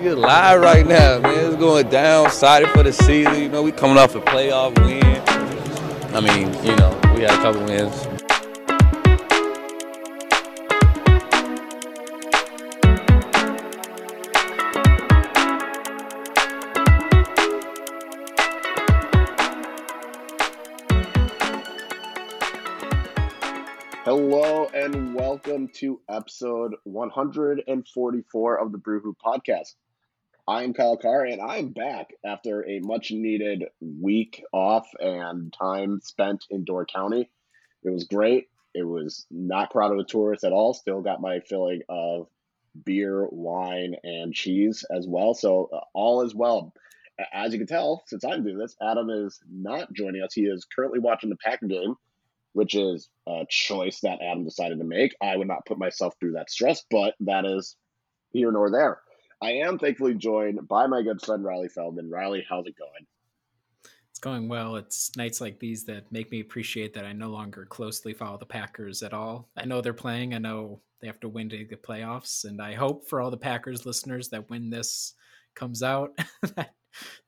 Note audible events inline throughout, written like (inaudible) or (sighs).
We live right now, man. It's going down, excited for the season. You know, we coming off a playoff win. I mean, you know, we had a couple wins. Hello and welcome to episode 144 of the Brew Hoop Podcast. I'm Kyle Carr and I'm back after a much needed week off and time spent in Door County. It was great. It was not crowded with tourists at all. Still got my filling of beer, wine, and cheese as well. So uh, all is well. As you can tell, since I'm doing this, Adam is not joining us. He is currently watching the Packer game, which is a choice that Adam decided to make. I would not put myself through that stress, but that is here nor there. I am thankfully joined by my good friend Riley Feldman. Riley, how's it going? It's going well. It's nights like these that make me appreciate that I no longer closely follow the Packers at all. I know they're playing. I know they have to win to get playoffs, and I hope for all the Packers listeners that when this comes out, (laughs) that,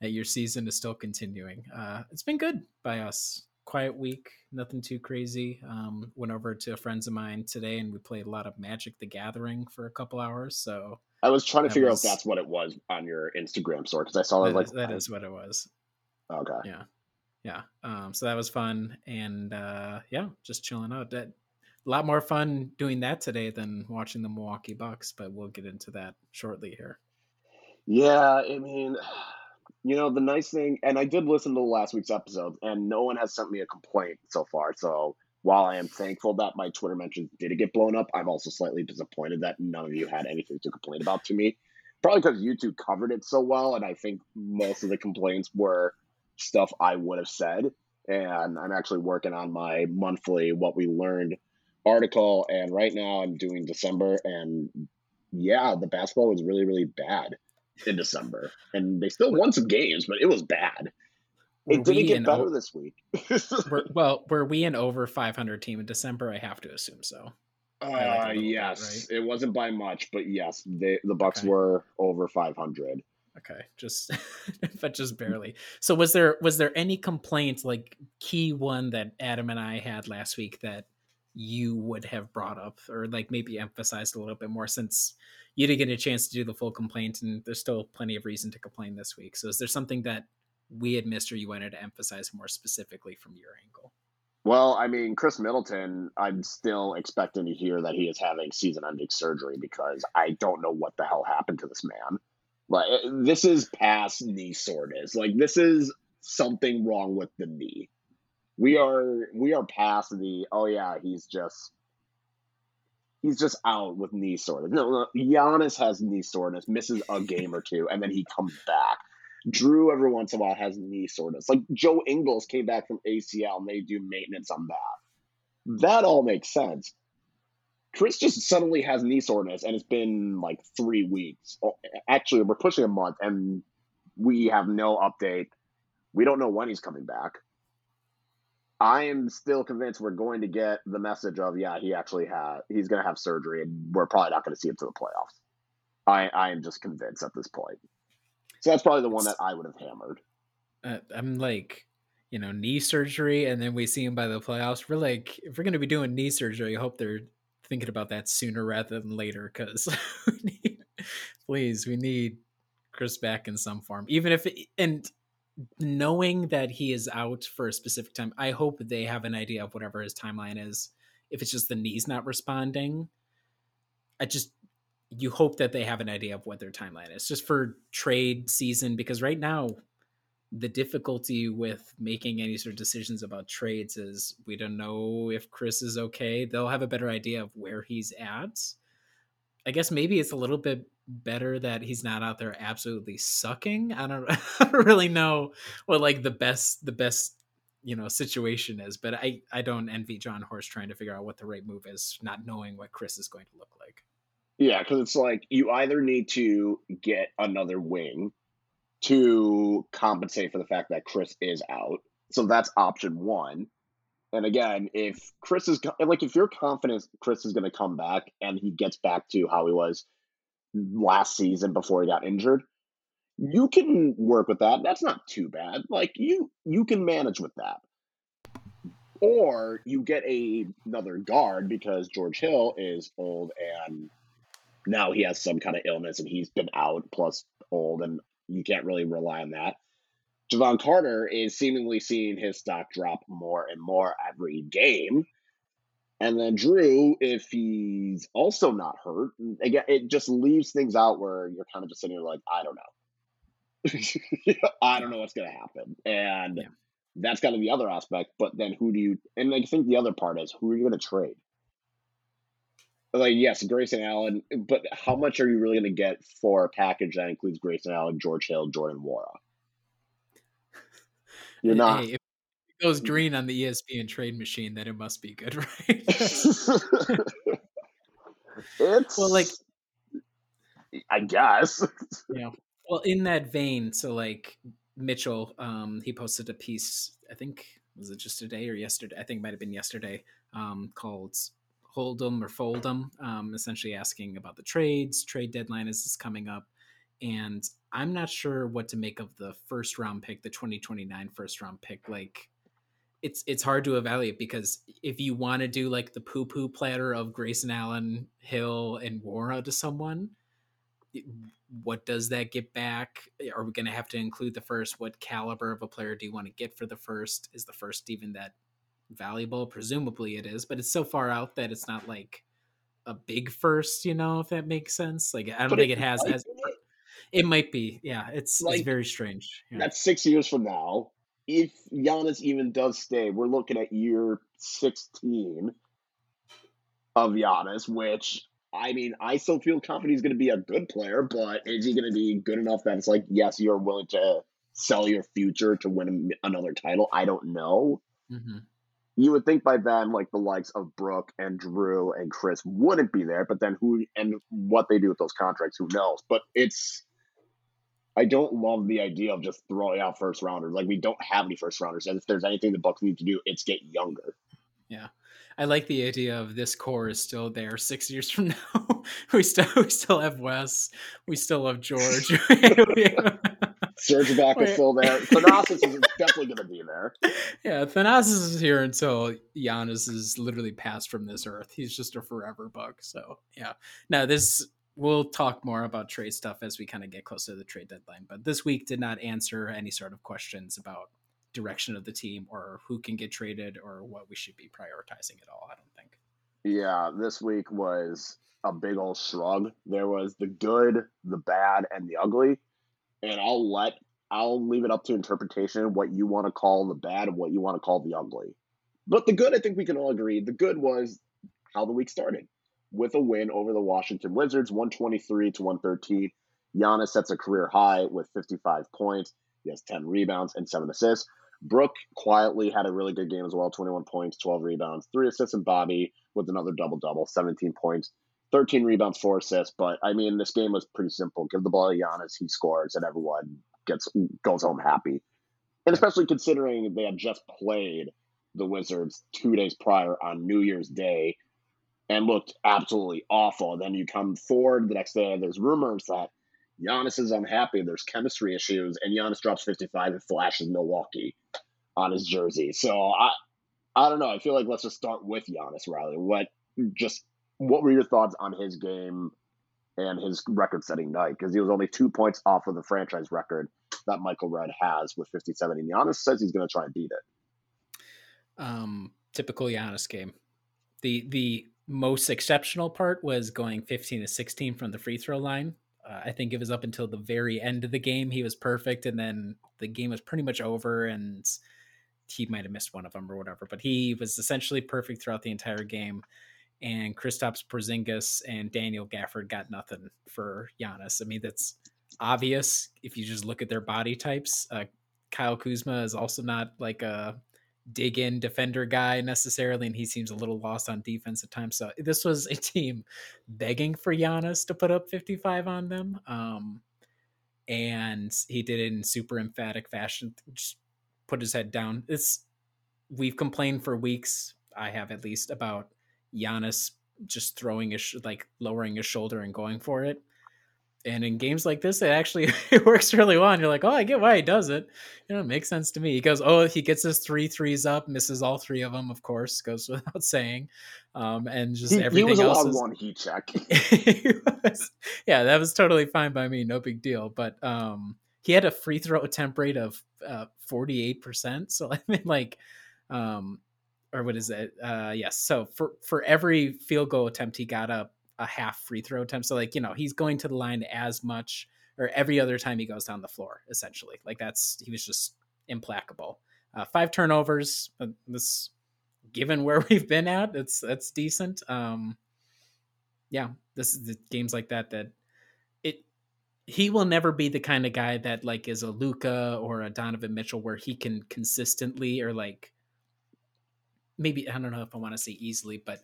that your season is still continuing. Uh, it's been good by us. Quiet week, nothing too crazy. Um, went over to a friends of mine today, and we played a lot of Magic: The Gathering for a couple hours. So I was trying to figure was- out if that's what it was on your Instagram story because I saw that that like is- that is what it was. okay. yeah yeah um so that was fun and uh yeah just chilling out that a lot more fun doing that today than watching the milwaukee bucks but we'll get into that shortly here Yeah, I mean, you know, the nice thing, and I did listen to last week's episode, and no one has sent me a complaint so far. So while I am thankful that my Twitter mentions did get blown up, I'm also slightly disappointed that none of you had anything to complain about to me. Probably because you two covered it so well, and I think most of the complaints were stuff I would have said. And I'm actually working on my monthly What We Learned article, and right now I'm doing December, and yeah, the basketball was really, really bad in December, and they still won some games, but it was bad. Were It didn't get better o- this week. (laughs) were, well were we an over 500 team in december i have to assume so uh, like little bit, yes, it wasn't by much, but yes, they, the Bucks Okay. were over 500. okay just (laughs) but just barely so was there was there any complaint like key one that adam and i had last week that you would have brought up or like maybe emphasized a little bit more since you didn't get a chance to do the full complaint and there's still plenty of reason to complain this week so is there something that we had missed or you wanted to emphasize more specifically from your angle Well, I mean, Khris Middleton, I'm still expecting to hear that he is having season-ending surgery because I don't know what the hell happened to this man. Like, eh, this is past knee soreness. Like, this is something wrong with the knee. We are we are past the oh yeah he's just he's just out with knee soreness. No, no, Giannis has knee soreness, misses a game or two, and then he comes back. Jrue every once in a while has knee soreness. Like Joe Ingles came back from ACL and they do maintenance on that. That all makes sense. Chris just suddenly has knee soreness and it's been like three weeks. Oh, Actually, we're pushing a month and we have no update. We don't know when he's coming back. I am still convinced we're going to get the message of yeah, he actually had he's going to have surgery and we're probably not going to see him to the playoffs. I I am just convinced at this point. So that's probably the one that I would have hammered. uh, i'm like you know knee surgery and then we see him by the playoffs we're like if we're going to be doing knee surgery i hope they're thinking about that sooner rather than later because (laughs) please we need chris back in some form even if it, and knowing that he is out for a specific time i hope they have an idea of whatever his timeline is if it's just the knees not responding i just you hope that they have an idea of what their timeline is just for trade season because right now the difficulty with making any sort of decisions about trades is we don't know if Chris is okay. They'll have a better idea of where he's at. I guess maybe it's a little bit better that he's not out there absolutely sucking. I don't, (laughs) I don't really know what like the best the best you know situation is, but I I don't envy Jon Horst trying to figure out what the right move is, not knowing what Chris is going to look like. Yeah, because it's like you either need to get another wing to compensate for the fact that Chris is out. So that's option one. And again, if Chris is like, if you're confident Chris is going to come back and he gets back to how he was last season before he got injured. You can work with that. That's not too bad. Like you you can manage with that. Or you get a another guard because George Hill is old and now he has some kind of illness and he's been out plus old and you can't really rely on that. Jevon Carter is seemingly seeing his stock drop more and more every game. And then Jrue, if he's also not hurt, again, it just leaves things out where you're kind of just sitting there like, I don't know. (laughs) I don't know what's going to happen. And yeah. that's kind of the other aspect. But then who do you, and I think the other part is who are you going to trade? Like, yes, Grayson Allen, but how much are you really going to get for a package that includes Grayson Allen, George Hill, Jordan Nwora? You're not. Hey, goes green on the ESPN trade machine, then it must be good, (laughs) right? (laughs) it's well, like I guess. (laughs) yeah. Well, in that vein, so like Mitchell, um, he posted a piece. I think was it just today or yesterday? I think it might have been yesterday. Um, called "Hold 'em or Fold 'em," um, essentially asking about the trades. Trade deadline is, is coming up, and I'm not sure what to make of the first round pick, the 2029 first round pick. Like, it's it's hard to evaluate because if you want to do like the poo poo platter of Grayson Allen, Hill, and Nwora to someone, what does that get back? Are we going to have to include the first? What caliber of a player do you want to get for the first? Is the first even that valuable? Presumably it is, but it's so far out that it's not like a big first. You know, if that makes sense. Like I don't but think it, it has. as, it might be. Yeah, it's like, it's very strange. Yeah. That's six years from now if Giannis even does stay, we're looking at year 16 of Giannis, which I mean, I still feel confident he's going to be a good player, but is he going to be good enough that it's like, yes, you're willing to sell your future to win another title? I don't know. Mm-hmm. You would think by then, like the likes of Brook and Jrue and Chris wouldn't be there, but then who and what they do with those contracts, who knows? But it's I don't love the idea of just throwing out first rounders. Like we don't have any first rounders, and if there's anything the Bucks need to do, it's get younger. Yeah, I like the idea of this core is still there six years from now. (laughs) we still we still have Wes. We still have George. (laughs) (laughs) Serge Ibaka is still there. Thanasis is definitely going to be there. Yeah, Thanasis is here until Giannis is literally passed from this earth. He's just a forever bug. So yeah. Now this we'll talk more about trade stuff as we kind of get closer to the trade deadline. But this week did not answer any sort of questions about direction of the team or who can get traded or what we should be prioritizing at all. I don't think. Yeah, this week was a big old shrug. There was the good, the bad, and the ugly. And I'll let I'll leave it up to interpretation what you want to call the bad and what you want to call the ugly. But the good, I think we can all agree. The good was how the week started with a win over the Washington Wizards, 123 to 113. Giannis sets a career high with 55 points. He has 10 rebounds and 7 assists. Brook quietly had a really good game as well 21 points, 12 rebounds, 3 assists, and Bobby with another double double, 17 points, 13 rebounds, 4 assists. But I mean, this game was pretty simple. Give the ball to Giannis, he scores, and everyone gets goes home happy. And especially considering they had just played the Wizards two days prior on New Year's Day and looked absolutely awful. Then you come forward the next day, there's rumors that Giannis is unhappy. There's chemistry issues, and Giannis drops 55 and flashes Milwaukee on his jersey. So I, I don't know. I feel like let's just start with Giannis, Riley. What just what were your thoughts on his game and his record-setting night? Because he was only two points off of the franchise record that Michael Redd has with 57, and Giannis says he's going to try and beat it. Um, typical Giannis game. The the most exceptional part was going 15 to 16 from the free throw line. Uh, I think it was up until the very end of the game he was perfect, and then the game was pretty much over, and he might have missed one of them or whatever. But he was essentially perfect throughout the entire game. And Kristaps Porzingis and Daniel Gafford got nothing for Giannis. I mean, that's obvious if you just look at their body types. Uh, Kyle Kuzma is also not like a dig in defender guy necessarily, and he seems a little lost on defense at times. So this was a (laughs) team begging for Giannis to put up 55 on them. Um, and he did it in super emphatic fashion, just put his head down. It's we've complained for weeks, I have at least, about Giannis just throwing his like lowering his shoulder and going for it. And in games like this, it actually (laughs) it works really well. And you're like, oh, I get why he does it. You know, it makes sense to me. He goes, oh, he gets his three threes up, misses all three of them, of course, goes (laughs) without saying. Um, and just he, everything he was else is one heat check. (laughs) yeah, that was totally fine by me, no big deal. But um, he had a free throw attempt rate of uh, 48%. So I mean, like, um, or what is it? Uh, yes. So for for every field goal attempt, he got up a half free throw attempt. So like, you know, he's going to the line as much or every other time he goes down the floor, essentially. Like that's he was just implacable. Uh, five turnovers. This given where (laughs) we've been at, it's that's decent. Um, yeah, this is the games like that that it he will never be the kind of guy that like is a Luka or a Donovan Mitchell where he can consistently or like maybe I don't know if I want to say easily, but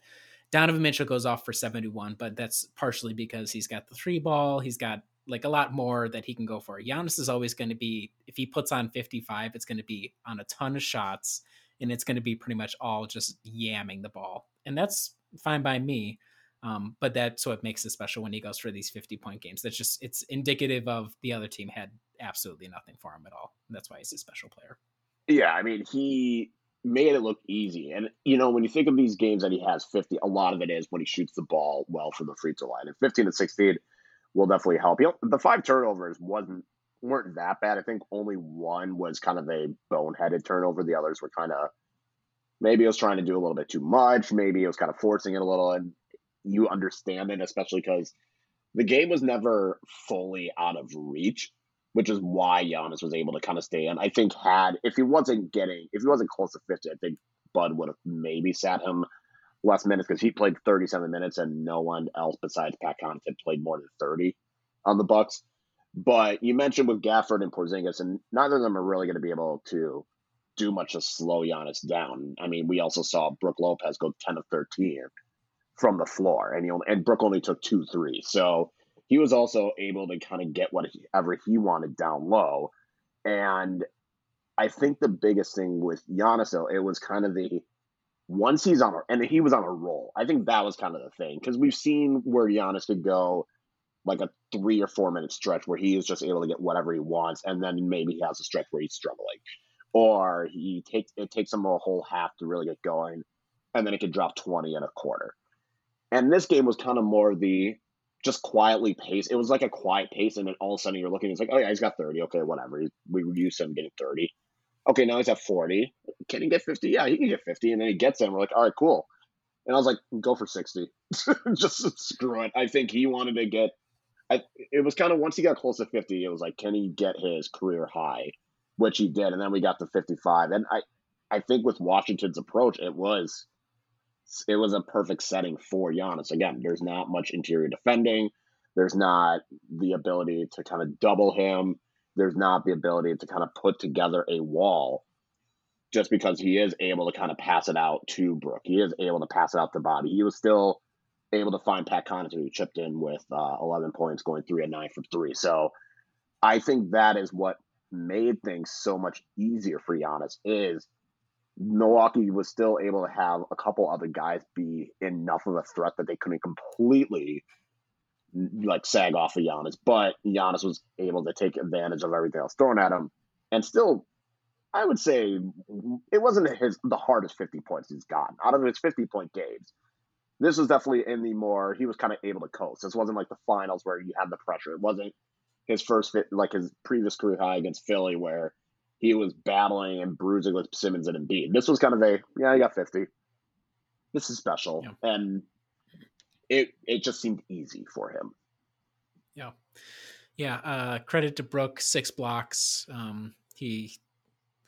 Donovan Mitchell goes off for 71, but that's partially because he's got the three ball. He's got like a lot more that he can go for. Giannis is always going to be, if he puts on 55, it's going to be on a ton of shots and it's going to be pretty much all just yamming the ball. And that's fine by me. Um, but that's what makes it special when he goes for these 50 point games. That's just, it's indicative of the other team had absolutely nothing for him at all. And that's why he's a special player. Yeah. I mean, he, made it look easy. And you know, when you think of these games that he has 50, a lot of it is when he shoots the ball well from the free throw line. And 15 and 16 will definitely help. You know, the five turnovers wasn't weren't that bad. I think only one was kind of a boneheaded turnover. The others were kind of maybe he was trying to do a little bit too much. Maybe he was kind of forcing it a little. And you understand it, especially because the game was never fully out of reach which is why Giannis was able to kind of stay in. I think had if he wasn't getting if he wasn't close to fifty, I think Bud would have maybe sat him less minutes because he played thirty seven minutes and no one else besides Pat Connaughton played more than thirty on the Bucks. But you mentioned with Gafford and Porzingis, and neither of them are really going to be able to do much to slow Giannis down. I mean, we also saw Brook Lopez go ten of thirteen from the floor, and he only, and Brook only took two threes. So he was also able to kind of get whatever he wanted down low. And I think the biggest thing with Giannis, though, it was kind of the once he's on a, and he was on a roll. I think that was kind of the thing because we've seen where Giannis could go like a three or four minute stretch where he is just able to get whatever he wants, and then maybe he has a stretch where he's struggling, or he takes it takes him a whole half to really get going, and then it could drop twenty and a quarter. And this game was kind of more the just quietly pace. It was like a quiet pace, and then all of a sudden you're looking. It's like, oh yeah, he's got thirty. Okay, whatever. We used him getting thirty. Okay, now he's at forty. Can he get fifty? Yeah, he can get fifty. And then he gets in. We're like, all right, cool. And I was like, go for sixty. (laughs) just screw it. I think he wanted to get. I, it was kind of once he got close to fifty, it was like, can he get his career high, which he did, and then we got to fifty-five. And I, I think with Washington's approach, it was it was a perfect setting for Giannis. Again, there's not much interior defending. There's not the ability to kind of double him. There's not the ability to kind of put together a wall just because he is able to kind of pass it out to Brook. He is able to pass it out to Bobby. He was still able to find Pat Connaughton who chipped in with uh, 11 points, going three and nine from three. So I think that is what made things so much easier for Giannis is Milwaukee was still able to have a couple other guys be enough of a threat that they couldn't completely like sag off of Giannis, but Giannis was able to take advantage of everything else thrown at him, and still, I would say it wasn't his the hardest fifty points he's gotten out of his fifty point games. This was definitely in the more he was kind of able to coast. This wasn't like the finals where you had the pressure. It wasn't his first fit like his previous career high against Philly where he was battling and bruising with Simmons and Embiid. This was kind of a yeah, he got fifty. This is special, yeah. and it it just seemed easy for him. Yeah, yeah. Uh, credit to Brook, six blocks. Um, he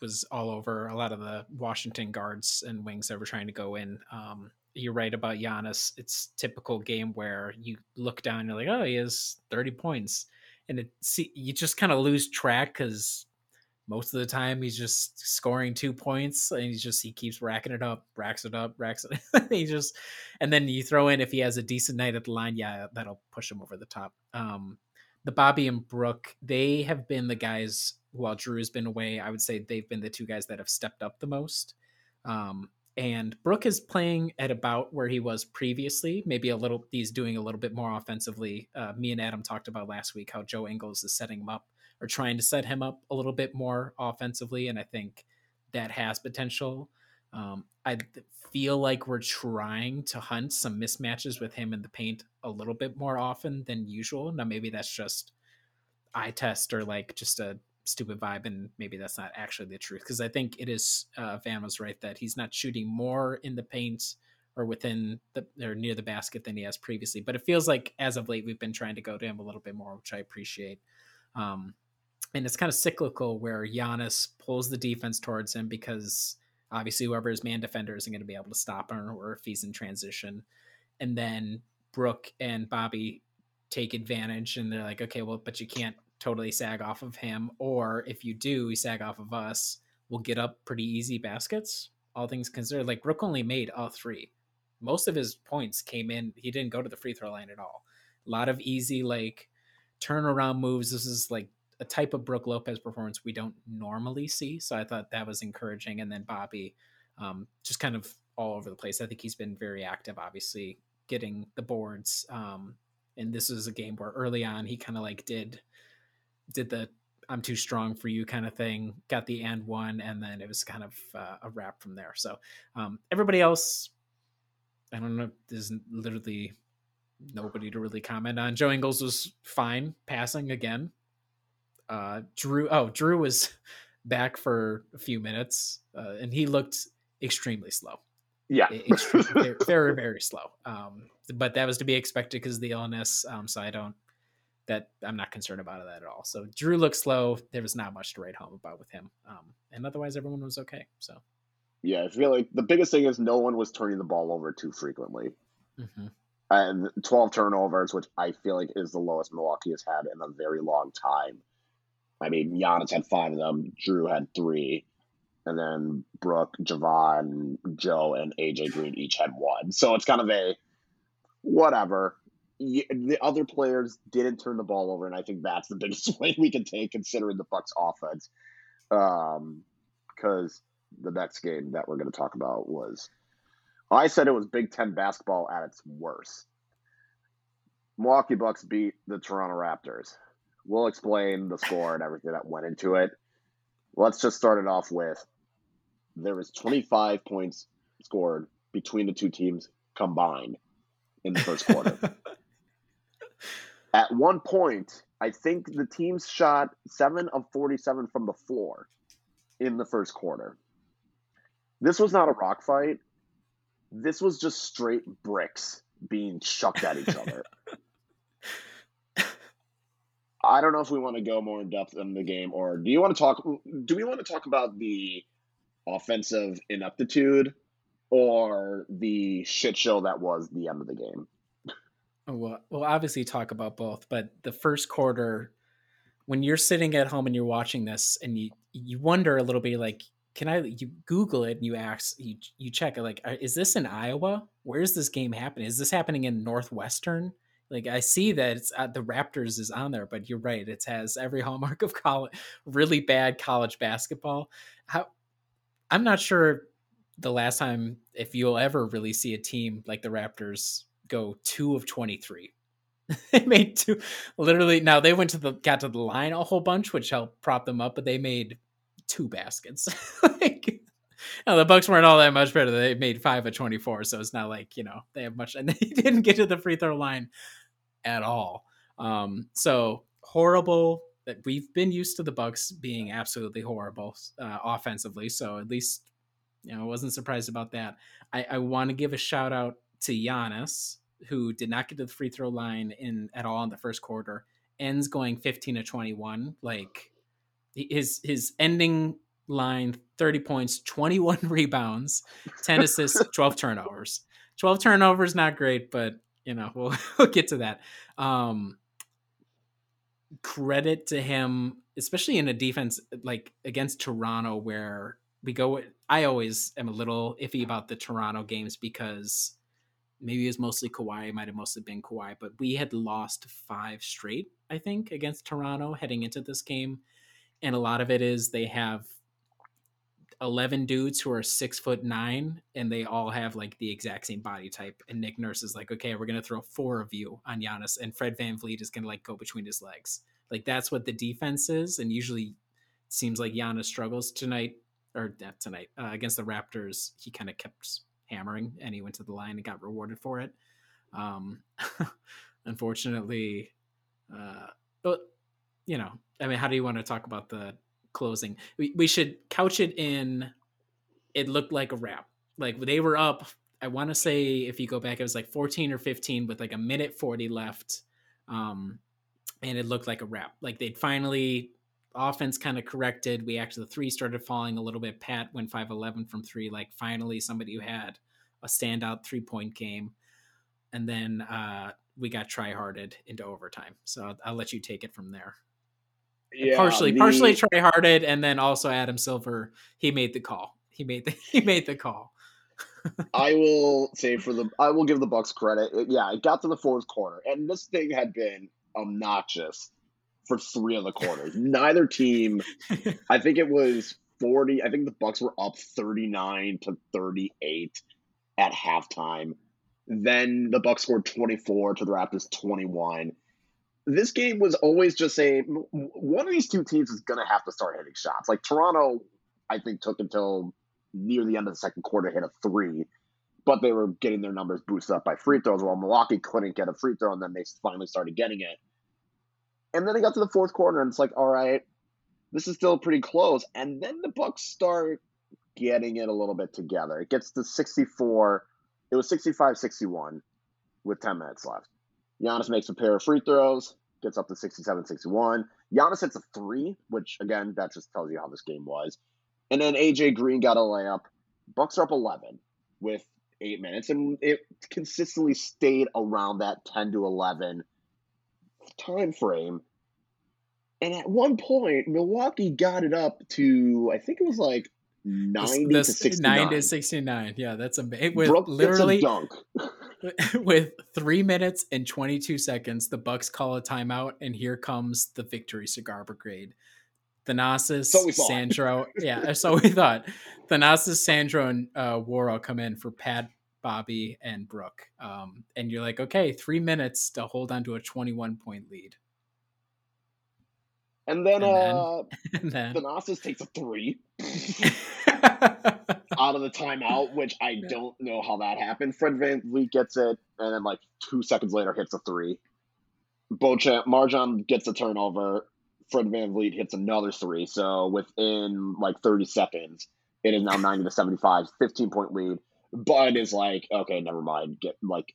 was all over a lot of the Washington guards and wings that were trying to go in. Um, you're right about Giannis. It's typical game where you look down, and you're like, oh, he has 30 points, and it see you just kind of lose track because most of the time he's just scoring two points and he's just he keeps racking it up racks it up racks it (laughs) he just and then you throw in if he has a decent night at the line yeah that'll push him over the top um the bobby and brook they have been the guys while Jrue has been away i would say they've been the two guys that have stepped up the most um and Brook is playing at about where he was previously. Maybe a little, he's doing a little bit more offensively. Uh, me and Adam talked about last week how Joe Ingles is setting him up or trying to set him up a little bit more offensively. And I think that has potential. Um, I feel like we're trying to hunt some mismatches with him in the paint a little bit more often than usual. Now, maybe that's just eye test or like just a stupid vibe, and maybe that's not actually the truth. Because I think it is uh, Van was right that he's not shooting more in the paint or within the or near the basket than he has previously. But it feels like as of late we've been trying to go to him a little bit more, which I appreciate. Um, and it's kind of cyclical where Giannis pulls the defense towards him because obviously whoever his man defender isn't going to be able to stop him or if he's in transition. And then Brook and Bobby take advantage and they're like, okay, well, but you can't totally sag off of him. Or if you do, we sag off of us, we'll get up pretty easy baskets, all things considered. Like Brook only made all three. Most of his points came in, he didn't go to the free throw line at all. A lot of easy, like turnaround moves. This is like a type of Brook Lopez performance we don't normally see. So I thought that was encouraging. And then Bobby, um, just kind of all over the place. I think he's been very active, obviously, getting the boards. Um, and this was a game where early on he kind of like did did the I'm too strong for you kind of thing, got the and one, and then it was kind of uh, a wrap from there. So um, everybody else, I don't know, there's literally nobody to really comment on. Joe Ingles was fine passing again. Uh, Jrue, oh, Jrue was (laughs) back for a few minutes, uh, and he looked extremely slow. Yeah, very, (laughs) very, very slow. Um, but that was to be expected because the illness. Um, so I don't that I'm not concerned about that at all. So Jrue looked slow. There was not much to write home about with him. Um, and otherwise, everyone was okay. So, yeah, I feel like the biggest thing is no one was turning the ball over too frequently. Mm-hmm. And 12 turnovers, which I feel like is the lowest Milwaukee has had in a very long time. I mean, Giannis had five of them. Jrue had three. And then Brook, Jevon, Joe, and AJ Green each had one. So it's kind of a whatever the other players didn't turn the ball over, and I think that's the (laughs) biggest swing we can take considering the Bucks' offense. Um, because the next game that we're going to talk about was, I said it was Big Ten basketball at its worst. Milwaukee Bucks beat the Toronto Raptors. We'll explain the score and everything that went into it. Let's just start it off with there was 25 points scored between the two teams combined in the first quarter. (laughs) At one point, I think the teams shot seven of 47 from the floor in the first quarter. This was not a rock fight. This was just straight bricks being chucked at each other. (laughs) I don't know if we want to go more in depth in the game, or do you want to talk? Do we want to talk about the offensive ineptitude or the shit show that was the end of the game? Oh, well, we'll obviously talk about both, but the first quarter, when you're sitting at home and you're watching this, and you you wonder a little bit, like, can I? You Google it and you ask, you you check it, like, uh, is this in Iowa? Where is this game happening? Is this happening in Northwestern? Like, I see that it's uh, the Raptors is on there, but you're right, it has every hallmark of college, really bad college basketball. How? I'm not sure the last time if you'll ever really see a team like the Raptors go two of 23. (laughs) they made two literally now they went to the got to the line a whole bunch, which helped prop them up, but they made two baskets. (laughs) like now the Bucks weren't all that much better. They made five of 24, so it's not like, you know, they have much and (laughs) they didn't get to the free throw line at all. Um, so horrible that we've been used to the Bucks being absolutely horrible uh, offensively. So at least you know, I wasn't surprised about that. I, I want to give a shout out to Giannis who did not get to the free throw line in at all in the first quarter, ends going 15 to 21. Like his his ending line 30 points, 21 (laughs) rebounds, 10 assists, (laughs) 12 turnovers. 12 turnovers not great, but you know, (laughs) we'll, we'll get to that. Um credit to him, especially in a defense like against Toronto where we go I always am a little iffy about the Toronto games because maybe it was mostly Kawhi. It might have mostly been Kawhi, but we had lost five straight, I think, against Toronto heading into this game. And a lot of it is they have 11 dudes who are six foot nine and they all have like the exact same body type. And Nick Nurse is like, okay, we're to throw four of you on Giannis. And Fred VanVleet is to like go between his legs. Like that's what the defense is. And usually seems like Giannis struggles tonight or not tonight uh, against the Raptors. He kind of kept hammering and he went to the line and got rewarded for it. Um, (laughs) unfortunately, uh, but you know, I mean, how do you want to talk about the closing? We, we should couch it in. It looked like a wrap. Like they were up. I want to say if you go back, it was like 14 or 15 with like a minute 40 left. Um, and it looked like a wrap. Like they'd finally offense kind of corrected. We actually the three started falling a little bit. Pat went 5-11 from three. Like finally somebody who had a standout three point game. And then uh, we got try harded into overtime. So I'll, I'll, let you take it from there. Yeah, partially, the... partially try harded, and then also Adam Silver. He made the call. He made the (laughs) he made the call. I (laughs) will say for the I will give the Bucks credit. It, yeah, it got to the fourth quarter, and this thing had been obnoxious for three of the quarters. Neither team. I think it was forty. I think the Bucks were up thirty nine to thirty eight at halftime. Then the Bucks scored 24 to the Raptors 21. This game was always just saying one of these two teams is going to have to start hitting shots. Like Toronto, I think took until near the end of the second quarter hit a three, but they were getting their numbers boosted up by free throws. While Milwaukee couldn't get a free throw, and then they finally started getting it. And then it got to the fourth quarter, and it's like, all right, this is still pretty close. And then the Bucks start getting it a little bit together. It gets to 64 it was 65 61 with 10 minutes left. Giannis makes a pair of free throws, gets up to 67 61. Giannis hits a three, which again, that just tells you how this game was. And then AJ Green got a layup. Bucks are up 11 with eight minutes, and it consistently stayed around that 10 to 11 time frame. And at one point, Milwaukee got it up to, I think it was like 90 the, to 69. 9 to 69. Yeah, that's amazing. With Brook literally dunk. (laughs) (laughs) with 3 minutes and 22 seconds, the Bucks call a timeout and here comes the victory cigar brigade. Thanasis, so Sandro, (laughs) yeah, so we thought. Thanasis, Sandro, and uh, Nwora come in for Pat, Bobby, and Brook. Um, and you're like, okay, three minutes to hold on to a 21 point lead. And then, and uh, (laughs) then. Thanasis takes a three (laughs) out of the timeout, which I yeah. don't know how that happened. Fred VanVleet gets it, and then like two seconds later hits a three. Beauchamp, MarJon gets a turnover. Fred VanVleet hits another three. So within like 30 seconds, it is now 90 to 75, 15 point lead. Bud is like, okay, never mind. Get like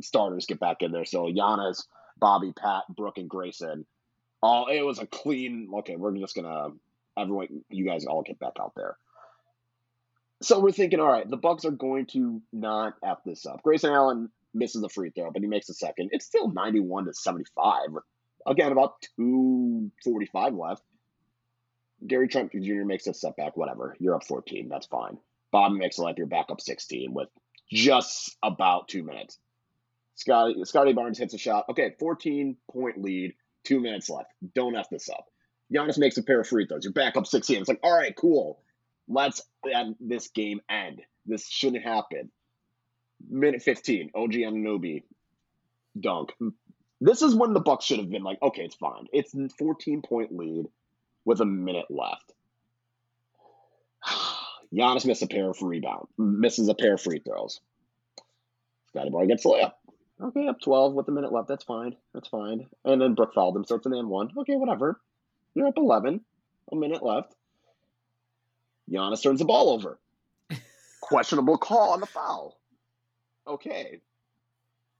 starters get back in there. So Giannis, Bobby, Pat, Brook, and Grayson all it was a clean. Okay, we're just gonna everyone, you guys all get back out there. So we're thinking, all right, the Bucks are going to not f this up. Grayson Allen misses the free throw, but he makes a second. It's still ninety-one to seventy-five. Again, about two forty-five left. Gary Trent Jr. makes a setback. Whatever, you're up fourteen. That's fine. Bob makes a layup. You're back up sixteen with just about two minutes. Scottie Scottie Barnes hits a shot. Okay, fourteen point lead. Two minutes left. Don't F this up. Giannis makes a pair of free throws. You're back up 16. It's like, all right, cool. Let's end this game end. This shouldn't happen. Minute 15, OG Anunoby dunk. This is when the Bucks should have been like, okay, it's fine. It's 14 point lead with a minute left. (sighs) Giannis misses a pair of rebound, misses a pair of free throws. Scotty Boy gets a layup. Okay, up 12 with a minute left. That's fine. That's fine. And then Brook fouled him, so it's an and one. Okay, whatever. You're up 11. A minute left. Giannis turns the ball over. (laughs) Questionable call on the foul. Okay.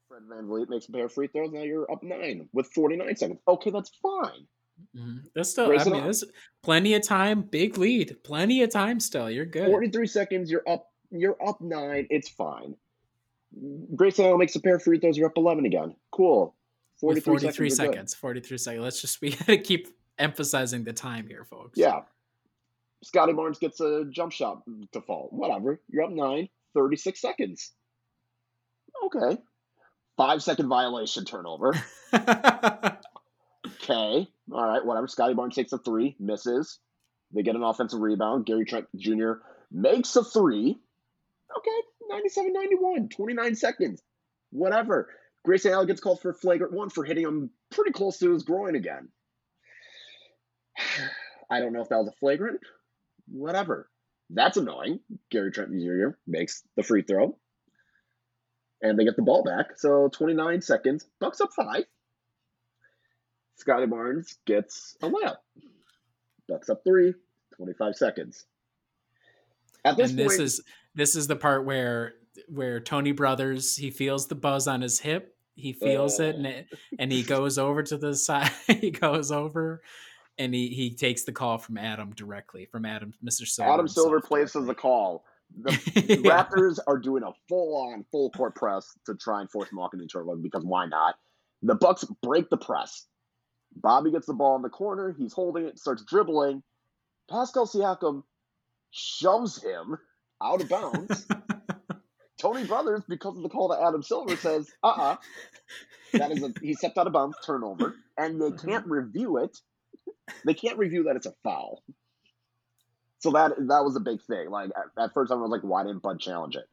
Fred VanVleet makes a pair of free throws. Now you're up nine with 49 seconds. Okay, that's fine. Mm-hmm. That's still, I mean, there's plenty of time. Big lead. Plenty of time still. You're good. 43 seconds. You're up. You're up nine. It's fine. Grayson Allen makes a pair of free throws. You're up 11 again. Cool. 43, 43 seconds. seconds 43 seconds. Let's just, we (laughs) keep emphasizing the time here, folks. Yeah. Scottie Barnes gets a jump shot to fall. Whatever. You're up nine, 36 seconds. Okay. Five second violation turnover. (laughs) okay. All right. Whatever. Scottie Barnes takes a three, misses. They get an offensive rebound. Gary Trent Jr. makes a three. Okay, 97 91, 29 seconds. Whatever. Grayson Allen gets called for a flagrant one for hitting him pretty close to his groin again. (sighs) I don't know if that was a flagrant. Whatever. That's annoying. Gary Trent Jr. makes the free throw. And they get the ball back. So 29 seconds. Bucks up five. Scottie Barnes gets a layup. Bucks up three. 25 seconds. At this and this point, is this is the part where where Tony Brothers he feels the buzz on his hip. He feels it and it, and he goes over to the side. (laughs) he goes over and he he takes the call from Adam directly from Adam, Mr. Silver. Adam Silver places the call. The (laughs) yeah. Raptors are doing a full on full court press to try and force Malkin into a run because why not? The Bucks break the press. Bobby gets the ball in the corner. He's holding it, starts dribbling. Pascal Siakam shoves him out of bounds. Tony Brothers, because of the call to Adam Silver, says, uh uh-uh. uh That is a he stepped out of bounds turnover, and they can't review it they can't review that it's a foul. So that that was a big thing. Like at, at first, I was like, why didn't Bud challenge it?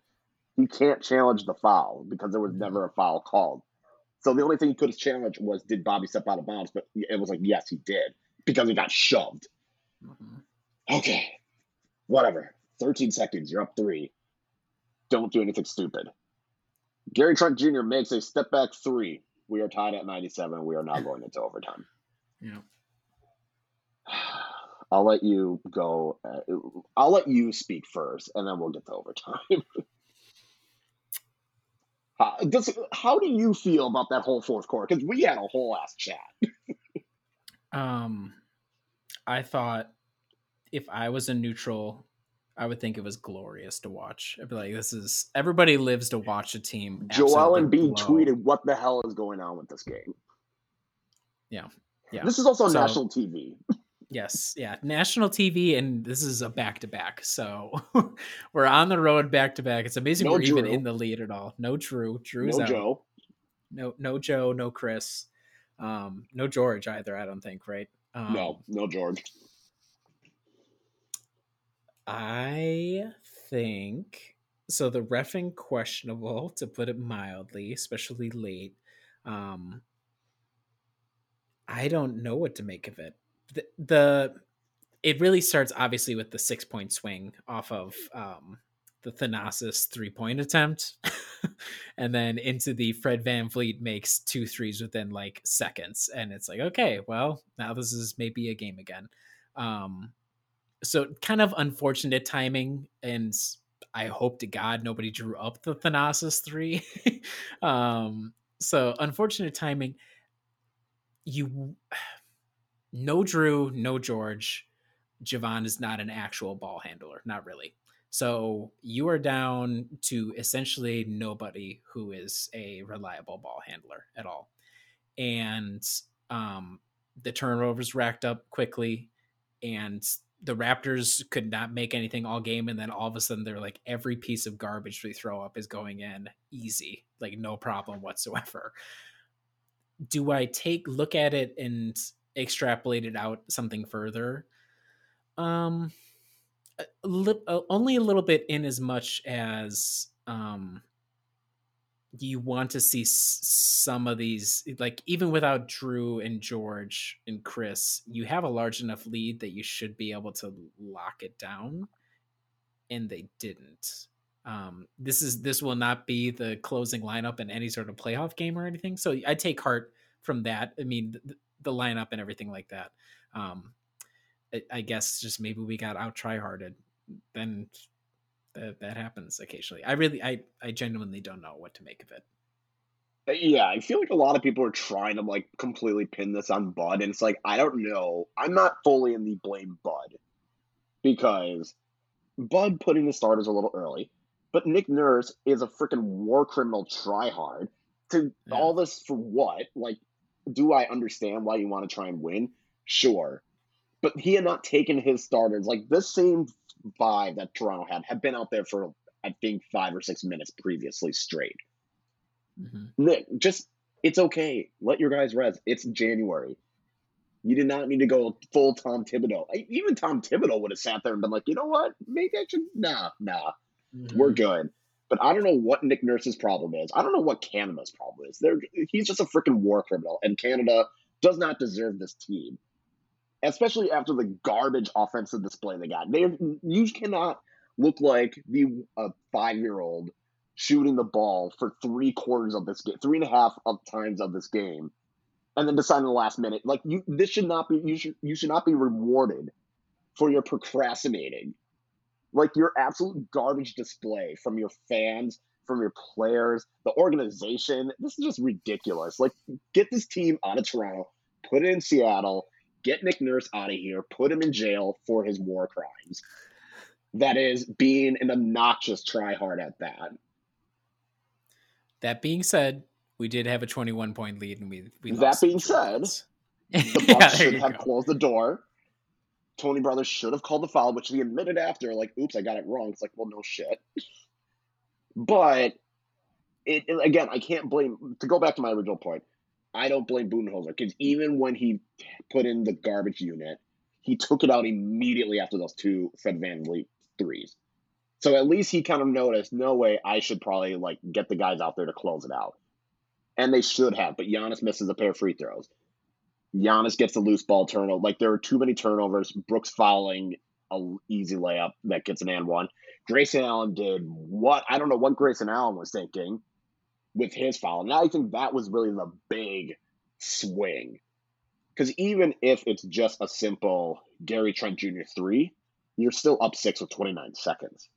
He can't challenge the foul because there was never a foul called. So the only thing he could have challenged was did Bobby step out of bounds? But it was like yes, he did because he got shoved. Mm-hmm. Okay, whatever. Thirteen seconds. You're up three. Don't do anything stupid. Gary Trent Jr. makes a step back three. We are tied at 97. We are not going into overtime. (sighs) Yeah. (sighs) I'll let you go. Uh, I'll let you speak first, and then we'll get to overtime. (laughs) how, does, how do you feel about that whole fourth quarter? Because we had a whole ass chat. (laughs) um, I thought if I was a neutral, I would think it was glorious to watch. I'd be like, "This is everybody lives to watch a team." Joel Embiid tweeted, "What the hell is going on with this game?" Yeah, yeah. This is also so, national TV. Yes, yeah, national TV, and this is a back to back. So (laughs) we're on the road back to back. It's amazing no we're Jrue. even in the lead at all. No Jrue, Jrue's no out. Joe, no no Joe, no Chris, um, no George either. I don't think right. Um, no, no George. I think so. The refing questionable, to put it mildly, especially late. Um, I don't know what to make of it the, the it really starts obviously with the six point swing off of um, the Thanasis three point attempt, (laughs) and then into the Fred Van VanVleet makes two threes within like seconds. And it's like, okay, well, now this is maybe a game again. Um, so kind of unfortunate timing. And I hope to God nobody drew up the Thanasis three. (laughs) um, so unfortunate timing. You (sighs) no Jrue, no George. Jevon is not an actual ball handler, not really. So you are down to essentially nobody who is a reliable ball handler at all. And um, the turnovers racked up quickly, and the Raptors could not make anything all game. And then all of a sudden, they're like, every piece of garbage we throw up is going in easy, like no problem whatsoever. Do I take look at it and extrapolated out something further um a li- uh, only a little bit in as much as um you want to see s- some of these like even without Jrue and George and Chris you have a large enough lead that you should be able to lock it down and they didn't um this is this will not be the closing lineup in any sort of playoff game or anything so I take heart from that I mean th- the lineup and everything like that. Um, I, I guess just maybe we got out try tryharded. Then that that happens occasionally. I really, I, I genuinely don't know what to make of it. Uh, yeah, I feel like a lot of people are trying to like completely pin this on Bud, and it's like I don't know. I'm not fully in the blame Bud because Bud putting the starters a little early, but Nick Nurse is a freaking war criminal tryhard. To yeah. all this for what? Like do I understand why you want to try and win? Sure. But he had not taken his starters. Like this same five that Toronto had had been out there for I think five or six minutes previously straight. Mm-hmm. Nick, just it's okay. Let your guys rest. It's January. You did not need to go full Tom Thibodeau. Even Tom Thibodeau would have sat there and been like, you know what? Maybe I should. Nah, nah, Mm-hmm. we're good. But I don't know what Nick Nurse's problem is. I don't know what Canada's problem is. They're, he's just a freaking war criminal, and Canada does not deserve this team, especially after the garbage offensive display they got. They you cannot look like the a five year old shooting the ball for three quarters of this game, three and a half of times of this game, and then decide in the last minute. Like you, this should not be. You should you should not be rewarded for your procrastinating. Like your absolute garbage display from your fans, from your players, the organization. This is just ridiculous. Like get this team out of Toronto, put it in Seattle, get Nick Nurse out of here, put him in jail for his war crimes. That is being an obnoxious tryhard at that. That being said, we did have a 21 point lead, and we we That being said, points. The (laughs) Yeah, Bucks there should have go. closed the door. Tony Brothers should have called the foul, which he admitted after, like, oops, I got it wrong. It's like, well, no shit. But it, it- again, I can't blame to go back to my original point. I don't blame Budenholzer because even when he put in the garbage unit, he took it out immediately after those two Fred VanVleet threes. So at least he kind of noticed, no way, I should probably like get the guys out there to close it out. And they should have, but Giannis misses a pair of free throws. Giannis gets a loose ball turnover. Like there are too many turnovers. Brooks fouling a easy layup that gets an and one. Grayson Allen did what I don't know what Grayson Allen was thinking with his foul. And I think that was really the big swing. Because even if it's just a simple Gary Trent Jr. three, you're still up six with 29 seconds.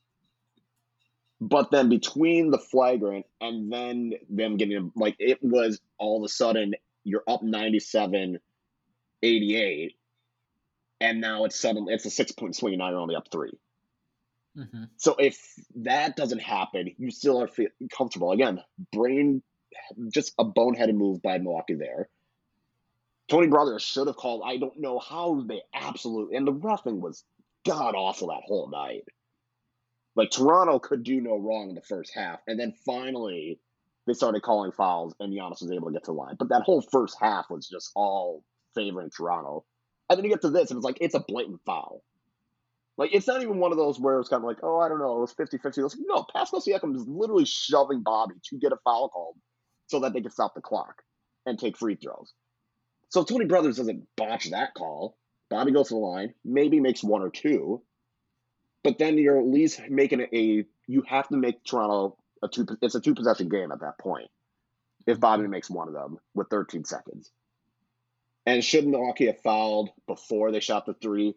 But then between the flagrant and then them getting like it was all of a sudden you're up 97 88 and now it's suddenly it's a six point swing and now you're only up three Mhm. so if that doesn't happen you still are feel comfortable again brain just a boneheaded move by milwaukee there tony brothers should have called i don't know how they absolutely and the roughing was god awful that whole night like toronto could do no wrong in the first half and then finally they started calling fouls and Giannis was able to get to the line. But that whole first half was just all favoring Toronto. And then you get to this and it's like, it's a blatant foul. Like, it's not even one of those where it's kind of like, oh, I don't know, it was 50 50. Like, no, Pascal Siakam is literally shoving Bobby to get a foul called so that they can stop the clock and take free throws. So Tony Brothers doesn't botch that call. Bobby goes to the line, maybe makes one or two, but then you're at least making it a, you have to make Toronto a two, it's a two possession game at that point. If Bobby mm-hmm. makes one of them with 13 seconds. And should Milwaukee have fouled before they shot the three?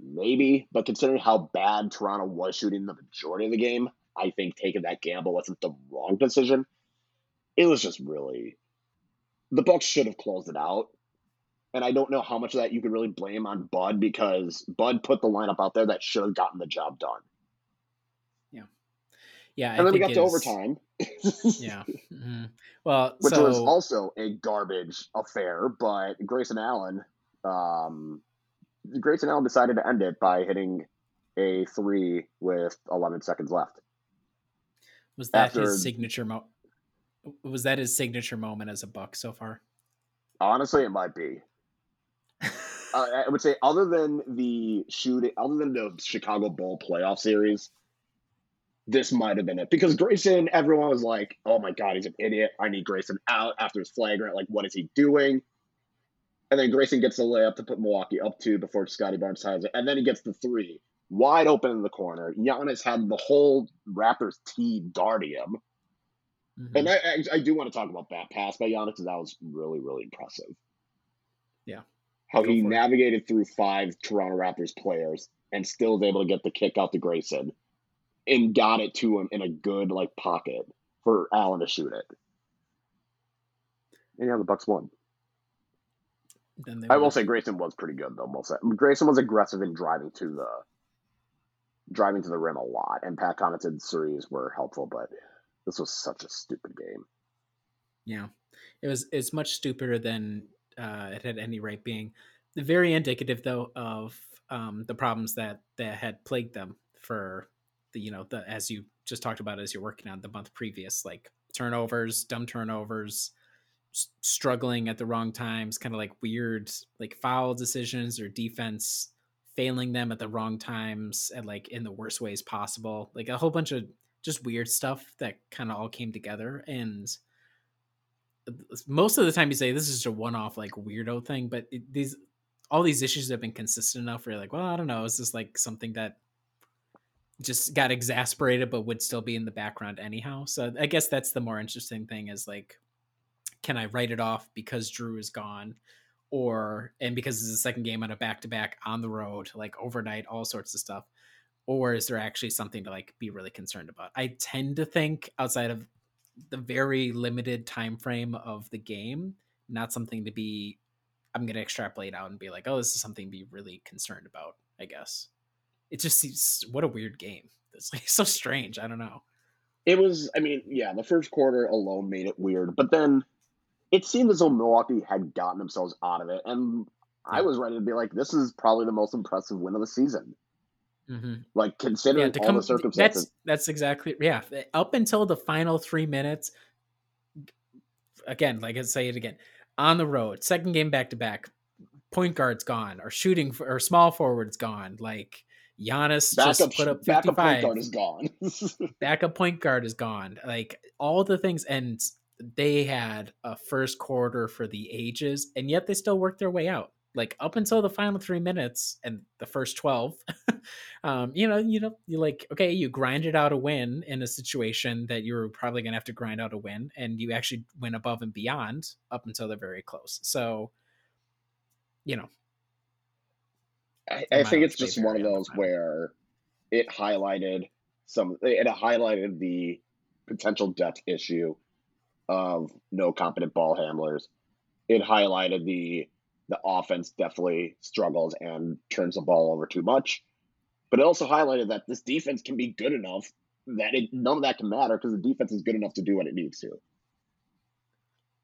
Maybe, but considering how bad Toronto was shooting the majority of the game, I think taking that gamble wasn't the wrong decision. It was just really the Bucks should have closed it out. And I don't know how much of that you could really blame on Bud because Bud put the lineup out there that should have gotten the job done. Yeah, Yeah. And I then we got to is- overtime. (laughs) Yeah. Mhm. Well, which so was also a garbage affair. But Grayson Allen, um, Grayson Allen decided to end it by hitting a three with 11 seconds left. was that after- his signature mo- was that his signature moment as a buck so far? Honestly, it might be. (laughs) Uh, I would say, other than the shooting, other than the Chicago Bull playoff series, this might have been it. Because Grayson, everyone was like, "Oh my god, he's an idiot! I need Grayson out after his flagrant. Like, what is he doing?" And then Grayson gets the layup to put Milwaukee up two before Scottie Barnes ties it, and then he gets the three wide open in the corner. Giannis had the whole Raptors team guarding him. Mhm. And I, I, I do want to talk about that pass by Giannis because that was really, really impressive. Yeah. How Go he for it. navigated through five Toronto Raptors players and still was able to get the kick out to Grayson and got it to him in a good like pocket for Allen to shoot it. And yeah, the Bucks won. Then they I will say Grayson was pretty good though. Most Grayson was aggressive in driving to the driving to the rim a lot, and Pat Connaughton's series were helpful, but this was such a stupid game. Yeah, it was. It's much stupider than uh, it had any right being. Very indicative, though, of um, the problems that that had plagued them for the you know the as you just talked about as you're working on the month previous, like turnovers, dumb turnovers, struggling at the wrong times, kind of like weird like foul decisions or defense failing them at the wrong times and like in the worst ways possible. Like a whole bunch of just weird stuff that kind of all came together and uh, most of the time you say this is just a one-off like weirdo thing but it, these all these issues have been consistent enough where you're like well i don't know is this like something that just got exasperated but would still be in the background anyhow so i guess that's the more interesting thing is like can i write it off because Jrue is gone? Or and because it's the second game on a back-to-back on the road like overnight all sorts of stuff. Or is there actually something to like be really concerned about? I tend to think outside of the very limited time frame of the game not something to be i'm to extrapolate out and be like oh this is something to be really concerned about i guess. It just seems what a weird game. It's like (laughs) so strange. I don't know. It was i mean yeah the first quarter alone made it weird but then it seemed as though milwaukee had gotten themselves out of it and i was ready to be like this is probably the most impressive win of the season Mm-hmm. Like considering yeah, all the circumstances. That's that's exactly yeah. Up until the final three minutes, again, like I say it again, on the road, second game back to back, point guard's gone, or shooting or small forward's gone. Like Giannis backup, just put up fifty five. Backup point guard is gone. (laughs) backup point guard is gone. Like all the things, and they had a first quarter for the ages, and yet they still worked their way out. Like up until the final three minutes and the first 12 (laughs) um, you know you know you like okay you grinded out a win in a situation that you were probably gonna have to grind out a win and you actually went above and beyond up until they're very close. So you know. I, I think it's just one of those where it highlighted some it highlighted the potential depth issue of no competent ball handlers it highlighted the the offense definitely struggles and turns the ball over too much. But it also highlighted that this defense can be good enough that it, none of that can matter because the defense is good enough to do what it needs to.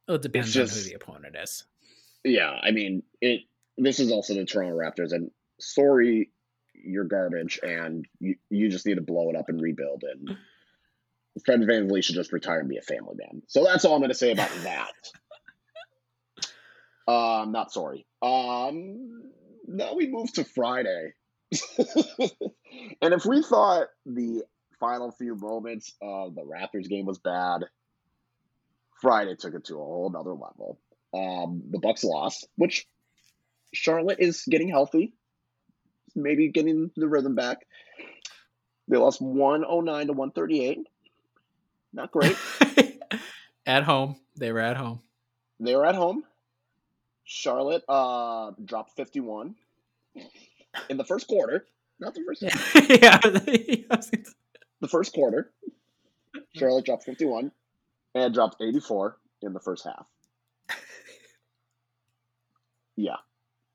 Well, it depends just, on who the opponent is. Yeah, I mean it. This is also the Toronto Raptors, and sorry, you're garbage, and you, you just need to blow it up and rebuild. And (laughs) Fred Van VanVleet should just retire and be a family man. So that's all I'm going to say about (laughs) that. Um, not sorry. Um, now we move to Friday. (laughs) and if we thought the final few moments of the Raptors game was bad, Friday took it to a whole nother level. Um, the Bucks lost, which Charlotte is getting healthy, maybe getting the rhythm back. They lost 109 to 138. Not great. (laughs) at home. They were at home. They were at home. Charlotte uh, dropped 51 in the first quarter. Not the first. (laughs) yeah. (laughs) the first quarter. Charlotte dropped 51 and dropped 84 in the first half. yeah.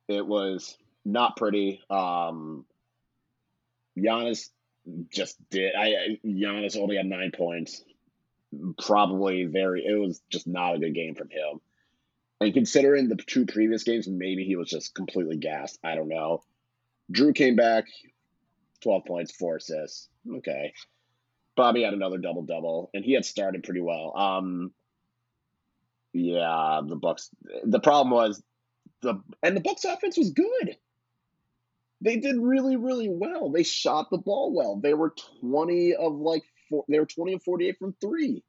It was not pretty. Um Giannis just did I Giannis only had 9 points. Probably very it was just not a good game from him. And considering the two previous games, maybe he was just completely gassed. I don't know. Jrue came back, 12 points, four assists. Okay. Bobby had another double double, and he had started pretty well. Um, yeah, the Bucks. The problem was the and the Bucks offense was good. They did really, really well. They shot the ball well. They were twenty of like four, they were twenty and forty eight from three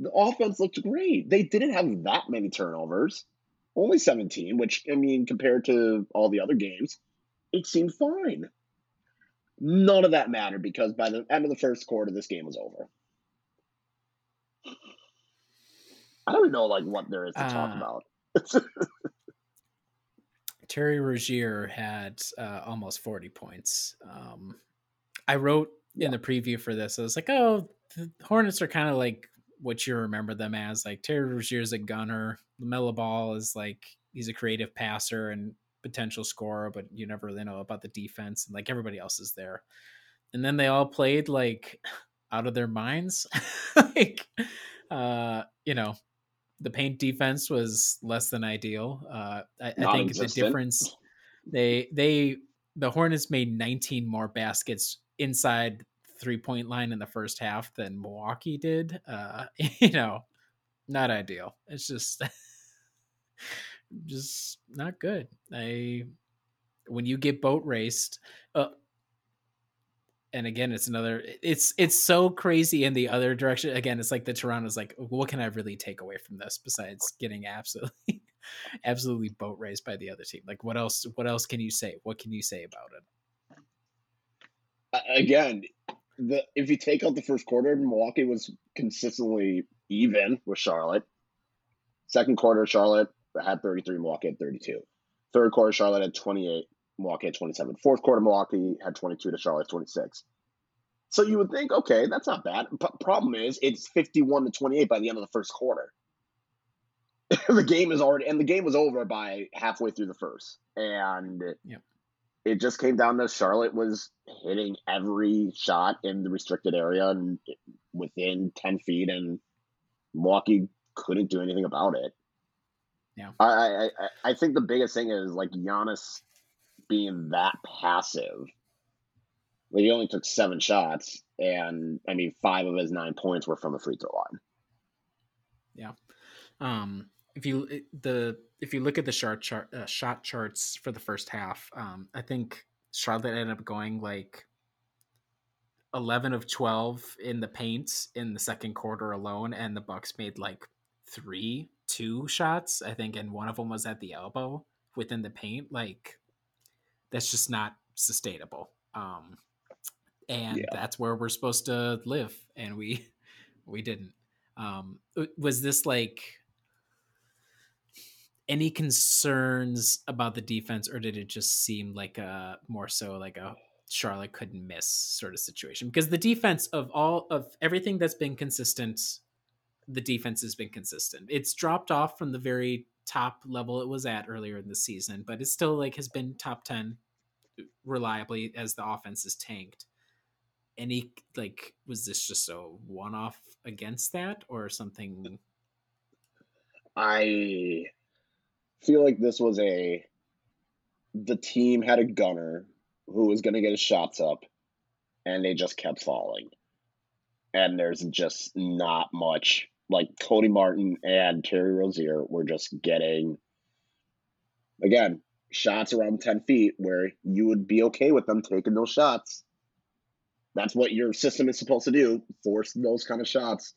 the offense looked great. They didn't have that many turnovers, only 17, which, I mean, compared to all the other games, it seemed fine. None of that mattered because by the end of the first quarter, this game was over. I don't know, like, what there is to uh, talk about. (laughs) Terry Rozier had uh, almost 40 points. Um, I wrote yeah. in the preview for this, I was like, oh, the Hornets are kind of like what you remember them as. Like Terry Rozier's a gunner. LaMelo Ball is like he's a creative passer and potential scorer, but you never really know about the defense. And like everybody else is there. And then they all played like out of their minds. (laughs) like uh, you know, the paint defense was less than ideal. Uh I, I think the difference (laughs) they they the Hornets made 19 more baskets inside three point line in the first half than Milwaukee did. Uh, (laughs) you know, not ideal. It's just (laughs) just not good. I when you get boat raced, uh, and again, it's another. It's it's so crazy in the other direction. Again, it's like the Toronto's like, what can I really take away from this besides getting absolutely, (laughs) absolutely boat raced by the other team? Like, what else? What else can you say? What can you say about it? Again, the if you take out the first quarter, Milwaukee was consistently even with Charlotte. Second quarter, Charlotte had 33, Milwaukee had 32. Third quarter, Charlotte had 28, Milwaukee had 27. Fourth quarter, Milwaukee had 22 to Charlotte 26. So you would think, okay, that's not bad. But problem is, it's 51 to 28 by the end of the first quarter. (laughs) the game is already, and the game was over by halfway through the first. And yep. It just came down to Charlotte was hitting every shot in the restricted area and within 10 feet, and Milwaukee couldn't do anything about it. Yeah. I, I, I think the biggest thing is like Giannis being that passive. Like he only took seven shots, and I mean, five of his nine points were from the free throw line. Yeah. Um, if you the if you look at the shot chart uh, shot charts for the first half, um, I think Charlotte ended up going like eleven of twelve in the paint in the second quarter alone, and the Bucks made like three, two shots, I think, and one of them was at the elbow within the paint. Like that's just not sustainable. Um, and yeah. that's where we're supposed to live, and we (laughs) we didn't. Um, was this like any concerns about the defense, or did it just seem like a more so like a Charlotte couldn't miss sort of situation? Because the defense of all of everything that's been consistent, the defense has been consistent. It's dropped off from the very top level it was at earlier in the season, but it still like has been top ten uh, reliably as the offense is tanked. Any like was this just a one off against that or something? I feel like this was a the team had a gunner who was going to get his shots up and they just kept falling. And there's just not much like Cody Martin and Terry Rozier were just getting again shots around 10 feet where you would be okay with them taking those shots. That's what your system is supposed to do force those kind of shots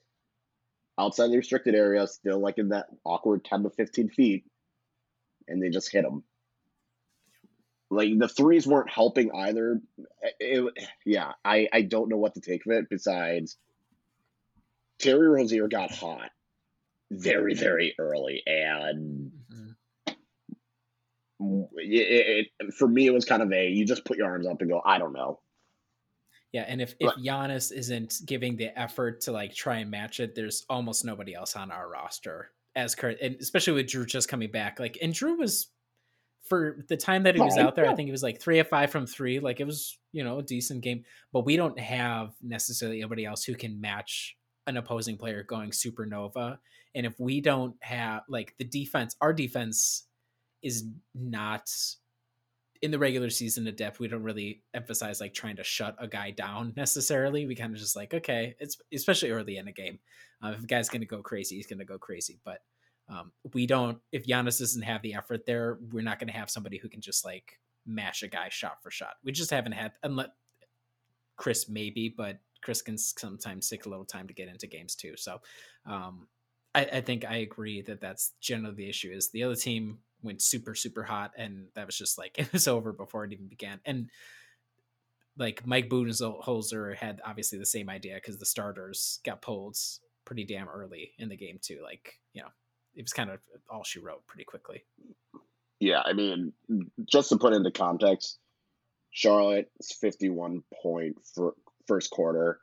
outside the restricted area, still like in that awkward 10 to 15 feet, and they just hit them. Like the threes weren't helping either. It, yeah, I, I don't know what to take of it besides Terry Rozier got hot very, very early, and mm-hmm it, it, for me, it was kind of a you just put your arms up and go, I don't know. Yeah, and if if Giannis isn't giving the effort to like try and match it, there's almost nobody else on our roster as current, and especially with Jrue just coming back. Like, and Jrue was for the time that he was out there, I think he was like three of five from three. Like it was, you know, a decent game. But we don't have necessarily anybody else who can match an opposing player going supernova. And if we don't have like the defense, our defense is not in the regular season of depth we don't really emphasize like trying to shut a guy down (laughs) necessarily. We kind of just like okay it's especially early in a game uh, if a guy's going to go crazy he's going to go crazy. But um, we don't if Giannis doesn't have the effort there we're not going to have somebody who can just like mash a guy shot for shot. We just haven't had unless Khris maybe but Khris can sometimes take a little time to get into games too. So um, I, I think I agree that that's generally the issue is the other team went super super hot and that was just like (laughs) it was over before it even began and like Mike Budenholzer had obviously the same idea because the starters got pulled pretty damn early in the game too. Like you know, it was kind of all she wrote pretty quickly. Yeah, I mean, just to put into context, Charlotte's fifty-one point for first quarter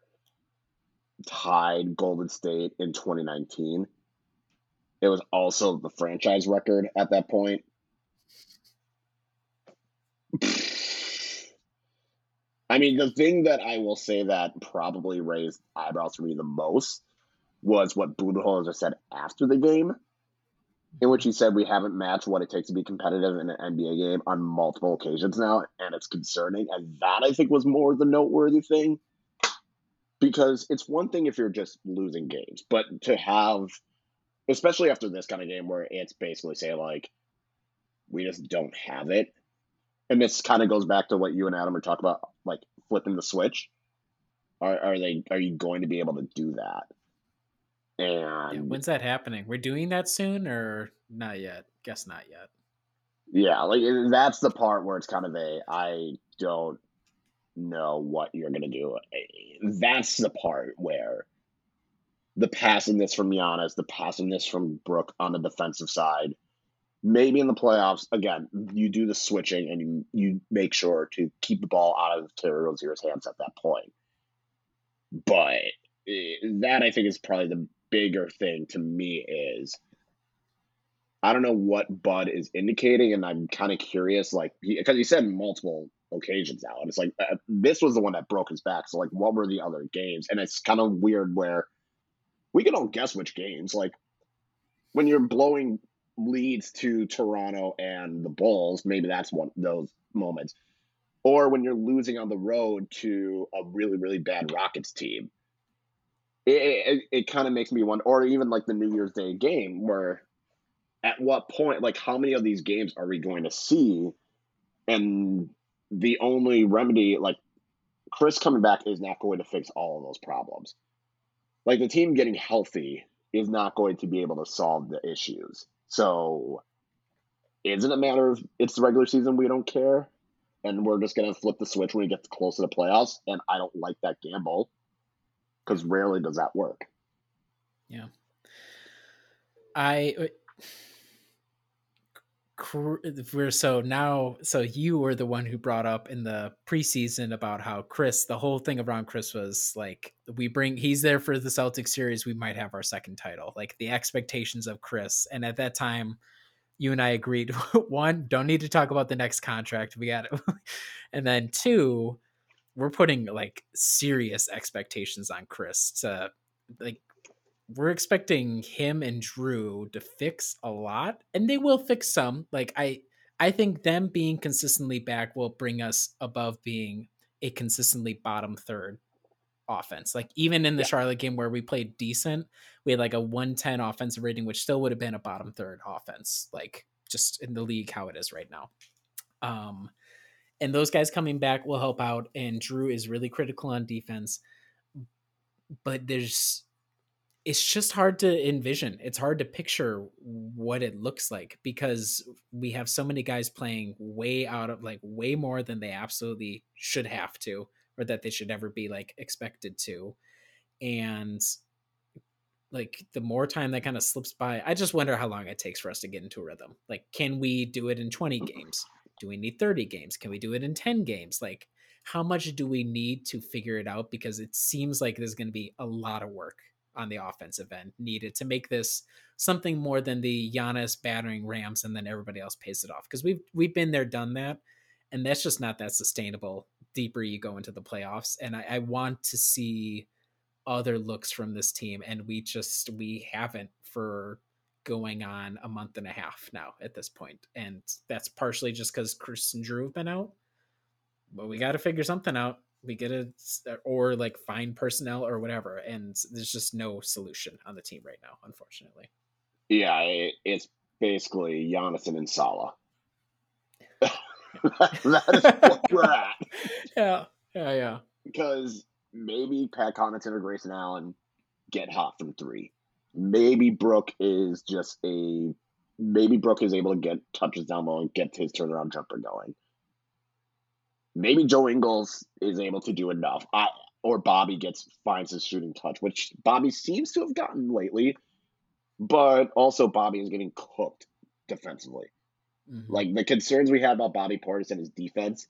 tied Golden State in 2019. It was also the franchise record at that point. (sighs) I mean, the thing that I will say that probably raised eyebrows for me the most was what Budenholzer said after the game, in which he said we haven't matched what it takes to be competitive in an NBA game on multiple occasions now, and it's concerning. And that I think was more the noteworthy thing, because it's one thing if you're just losing games, but to have especially after this kind of game where Ant's basically saying like we just don't have it. And this kind of goes back to what you and Adam are talking about, like flipping the switch. Are, are they are you going to be able to do that? And yeah, when's that happening? We're doing that soon or not yet? Guess not yet. Yeah, like that's the part where it's kind of a I don't know what you're gonna do. Eh, that's the part where the passiveness from Giannis, the passiveness from Brook on the defensive side. Maybe in the playoffs, again, you do the switching and you, you make sure to keep the ball out of Terry Rozier's hands at that point. But eh, that I think is probably the bigger thing to me is I don't know what Bud is indicating, and I'm kind of curious, like because he, he, said multiple occasions now, and it's like uh, this was the one that broke his back. So like, what were the other games? And it's kind of weird where we can all guess which games. Like when you're blowing leads to Toronto and the Bulls, maybe that's one of those moments. Or when you're losing on the road to a really really bad Rockets team it, it, it kind of makes me wonder, or even like the New Year's Day game, where at what point, like how many of these games are we going to see? And the only remedy, like Khris coming back, is not going to fix all of those problems. Like the team getting healthy is not going to be able to solve the issues. So, isn't it a matter of it's the regular season, we don't care, and we're just going to flip the switch when we get close to the playoffs? And I don't like that gamble because rarely does that work. Yeah. I we're so now so you were the one who brought up in the preseason about how Khris the whole thing around Khris was like we bring he's there for the Celtics series we might have our second title. Like the expectations of Khris. And at that time you and I agreed (laughs) one don't need to talk about the next contract. We got it (laughs) and then two we're putting like serious expectations on Khris to like we're expecting him and Jrue to fix a lot and they will fix some like I I think them being consistently back will bring us above being a consistently bottom third offense. Like even in the yeah. Charlotte game where we played decent, we had like a 110 offensive rating which still would have been a bottom third offense like just in the league how it is right now. Um and those guys coming back will help out. And Jrue is really critical on defense, but there's it's just hard to envision. It's hard to picture what it looks like because we have so many guys playing way out of like way more than they absolutely should have to or that they should ever be like expected to. And like the more time that kind of slips by, I just wonder how long it takes for us to get into a rhythm. Like, can we do it in 20 mm. games? do we need 30 games can we do it in 10 games like how much do we need to figure it out because it seems like there's going to be a lot of work on the offensive end needed to make this something more than the Giannis battering Rams and then everybody else pays it off because we've we've been there done that and that's just not that sustainable deeper you go into the playoffs and I, I want to see other looks from this team and we just we haven't for going on a month and a half now at this point, and that's partially just because Khris and Jrue have been out. But we got to figure something out. We get to uh, or like find personnel or whatever, and there's just no solution on the team right now, unfortunately. Yeah, it's basically Jonathan and Salah. (laughs) (laughs) that is what we're at. (laughs) Yeah, yeah, yeah. Because maybe Pat Connaughton or Grayson Allen get hot from three maybe Brook is just a maybe Brook is able to get touches down low and get his turnaround jumper going. Maybe Joe Ingles is able to do enough. I, or Bobby gets finds his shooting touch, which Bobby seems to have gotten lately. But also Bobby is getting cooked defensively. Mm-hmm. Like the concerns we had about Bobby Portis and his defense,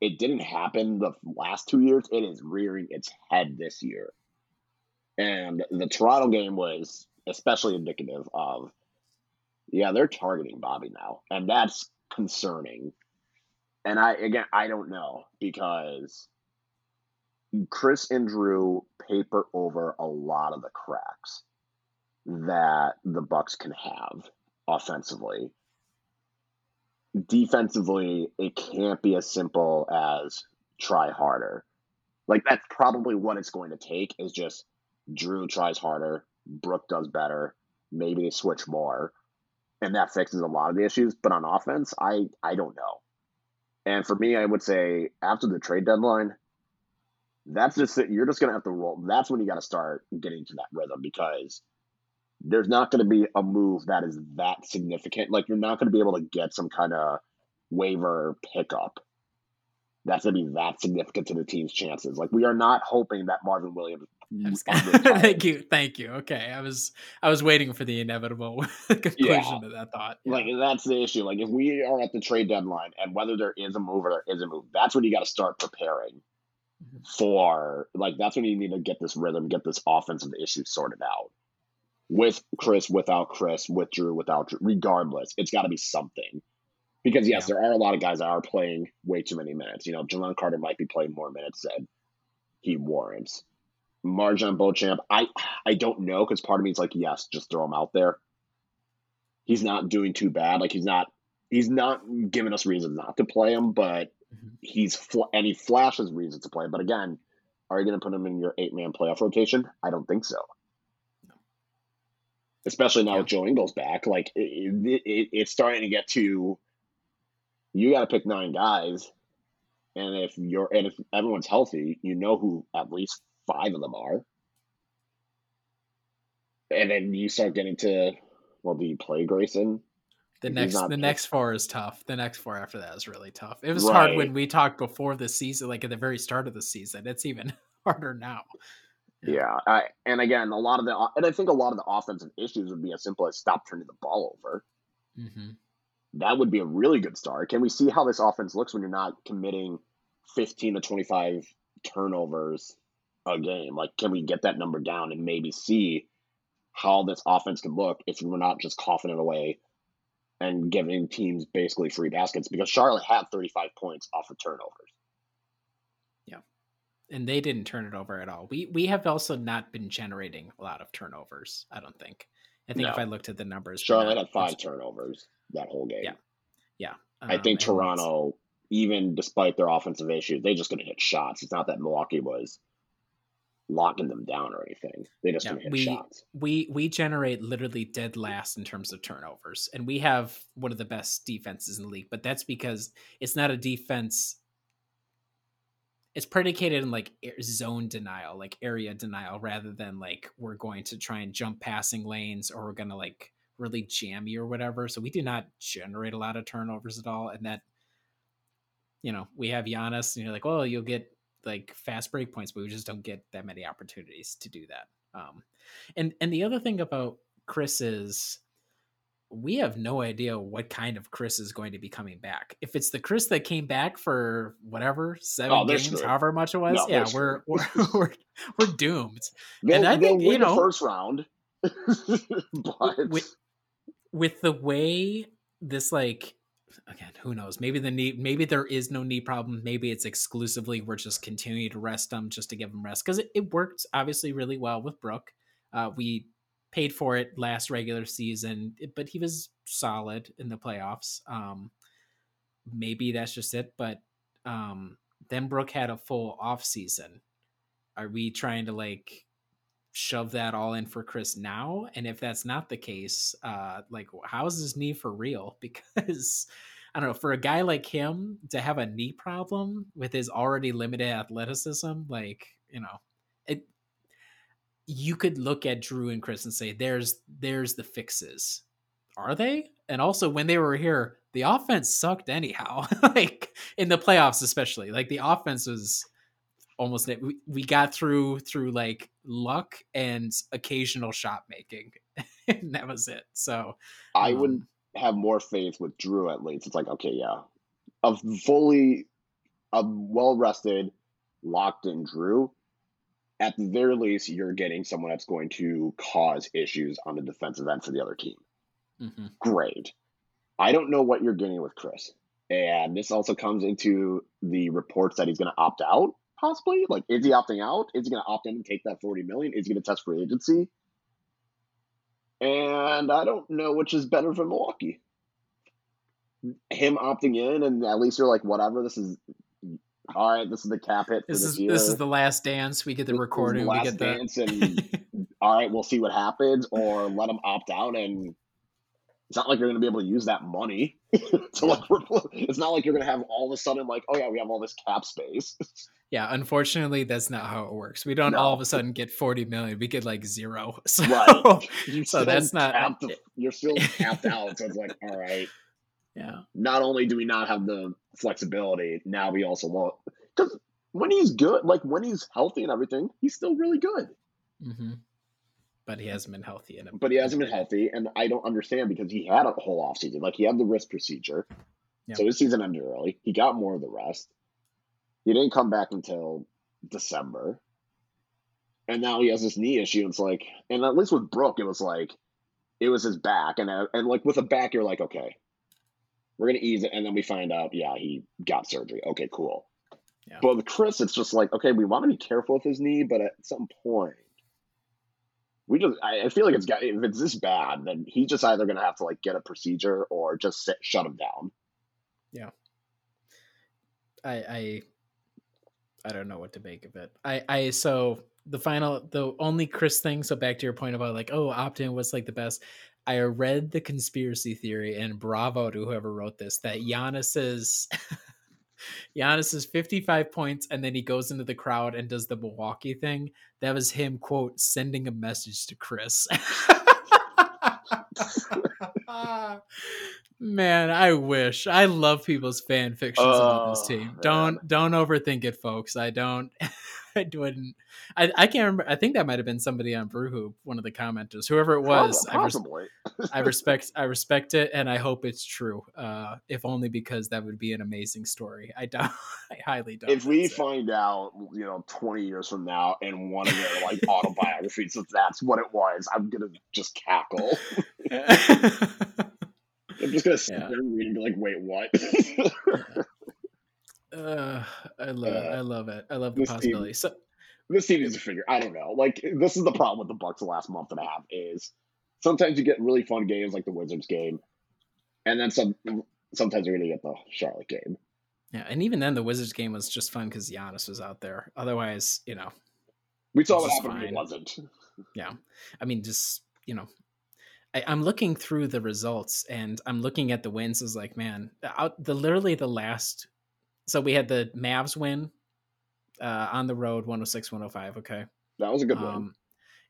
it didn't happen the last two years. It is rearing its head this year. And the Toronto game was especially indicative of, yeah, they're targeting Bobby now. And that's concerning. And I, again, I don't know because Khris and Jrue paper over a lot of the cracks that the Bucks can have offensively. Defensively, it can't be as simple as try harder. Like that's probably what it's going to take is just Jrue tries harder, Brook does better, maybe they switch more, and that fixes a lot of the issues. But on offense, I I don't know. And for me, I would say after the trade deadline, that's just. You're just gonna have to roll. That's when you got to start getting to that rhythm because there's not going to be a move that is that significant. Like you're not going to be able to get some kind of waiver pickup that's going to be that significant to the team's chances. Like we are not hoping that Marvin Williams. (laughs) thank you, thank you. Okay, I was I was waiting for the inevitable (laughs) conclusion yeah. to that thought. Yeah. Like that's the issue. Like if we are at the trade deadline and whether there is a move or there is a move, that's when you got to start preparing mm-hmm. for. Like that's when you need to get this rhythm, get this offensive issue sorted out. With Khris, without Khris, with Jrue, without Jrue, regardless, it's got to be something because yes, yeah. there are a lot of guys that are playing way too many minutes. You know, Jevon Carter might be playing more minutes than he warrants. MarJon Beauchamp, I I don't know because part of me is like, yes, just throw him out there. He's not doing too bad. Like he's not he's not giving us reasons not to play him, but mm-hmm. he's fl- and he flashes reasons to play. But again, are you going to put him in your eight man playoff rotation? I don't think so. Especially now yeah. with Joe Ingles back, like it, it, it, it's starting to get to you got to pick nine guys, and if you're and if everyone's healthy, you know who at least five of them are, and then you start getting to well, do you play Grayson? The next the picked. next four is tough. The next four after that is really tough. It was right. hard when we talked before the season, like at the very start of the season. It's even (laughs) harder now. Yeah, I, and again, a lot of the and I think a lot of the offensive issues would be as simple as stop turning the ball over. Mm-hmm that would be a really good start. Can we see how this offense looks when you're not committing 15 to 25 turnovers a game? Like, can we get that number down and maybe see how this offense can look if we're not just coughing it away and giving teams basically free baskets? Because Charlotte had 35 points off of turnovers. Yeah. And they didn't turn it over at all. We we have also not been generating a lot of turnovers, I don't think. I think no. if I looked at the numbers, Charlotte had five turnovers that whole game. Yeah, yeah. Um, I think Toronto, even despite their offensive issues, they just going to hit shots. It's not that Milwaukee was locking them down or anything. They just yeah, hit we, shots. We we generate literally dead last in terms of turnovers, and we have one of the best defenses in the league. But that's because it's not a defense it's predicated in like zone denial, like area denial, rather than like we're going to try and jump passing lanes or we're going to like really jam you or whatever. So we do not generate a lot of turnovers at all. And that, you know, we have Giannis and you're like, well, you'll get like fast break points, but we just don't get that many opportunities to do that. Um, and, and the other thing about Khris is we have no idea what kind of Khris is going to be coming back. If it's the Khris that came back for whatever seven oh, games, screwed. however much it was, no, yeah, we're, we're, (laughs) we're we're doomed. They'll, and I think you know first round, (laughs) but with, with the way this like again, who knows? Maybe the knee, maybe there is no knee problem. Maybe it's exclusively we're just continuing to rest them just to give them rest because it, it worked obviously really well with Brook. Uh, we paid for it last regular season, but he was solid in the playoffs. Um, maybe that's just it. But um, then Brook had a full off season. Are we trying to like shove that all in for Khris now? And if that's not the case, uh, like how is his knee for real? (laughs) Because I don't know, for a guy like him to have a knee problem with his already limited athleticism, like you know, it you could look at Jrue and Khris and say, "There's there's the fixes." Are they? And also, when they were here, the offense sucked anyhow. (laughs) like in the playoffs, especially. Like the offense was almost we, we got through through like luck and occasional shot making, (laughs) and that was it. So I um, would have more faith with Jrue at least. It's like okay, yeah, a fully a well rested, locked in Jrue, at the very least, you're getting someone that's going to cause issues on the defensive end for the other team. Mm-hmm. Great. I don't know what you're getting with Khris. And this also comes into the reports that he's going to opt out, possibly. Like, is he opting out? Is he going to opt in and take that 40 million? Is he going to test free agency? And I don't know which is better for Milwaukee. Him opting in, and at least you're like, whatever, this is all right, this is the cap hit this, is this, this is the last dance. We get the recording. The we get the dance, and (laughs) all right, we'll see what happens, or let them opt out and it's not like you're going to be able to use that money (laughs) to like it's not like you're going to have all of a sudden like oh yeah we have all this cap space. (laughs) Yeah unfortunately that's not how it works. We don't No. all of a sudden get 40 million we get like zero. (laughs) So, Right. so that's not the- you're still tapped out so it's like all right. Yeah. Not only do we not have the flexibility now we also want because when he's good like when he's healthy and everything he's still really good. Hmm but he hasn't been healthy in a but he hasn't been healthy and i don't understand because he had a whole offseason. Like he had the wrist procedure. Yeah. so his season ended early. He got more of the rest. He didn't come back until december. And now he has this knee issue and it's like and at least with brook it was like it was his back. And uh, and like with a back you're like okay we're gonna ease it and then we find out yeah he got surgery. Okay cool. Yeah. but with chris it's just like okay we want to be careful with his knee but at some point we just I, feel like it's got if it's this bad then he's just either gonna have to like get a procedure or just sit, shut him down Yeah. I I I don't know what to make of it. I I so the final the only Khris thing. So back to your point about like oh opt in was like the best. I read the conspiracy theory and bravo to whoever wrote this that Giannis's (laughs) Giannis's 55 points and then he goes into the crowd and does the Milwaukee thing. That was him quote sending a message to Khris. (laughs) Man, I wish. I love people's fan fictions about this Oh, team. Don't don't overthink it, folks. I don't. (laughs) (laughs) I wouldn't. I, I can't remember. I think that might have been somebody on Brew Hoop, one of the commenters, whoever it was. I, res- I respect. (laughs) I respect it, and I hope it's true. Uh, if only because that would be an amazing story. I doubt. (laughs) I highly doubt. if we it. find out you know 20 years from now in one of their like autobiographies if that's what it was i'm gonna just cackle i'm just gonna sit Yeah. there and read and be like wait what uh, I love it. Uh, I love it. I love the this team- possibility. So this team needs to figure. I don't know. Like this is the problem with the Bucks the last month and a half is sometimes you get really fun games like the Wizards game, and then some. Sometimes you're gonna get the Charlotte game. yeah, and even then, the Wizards game was just fun because Giannis was out there. Otherwise, you know, We saw what happened fine. it wasn't. yeah i mean just you know I, i'm looking through the results and i'm looking at the wins is like man out the literally the last so we had the mavs win uh on the road 106 105 okay That was a good one. um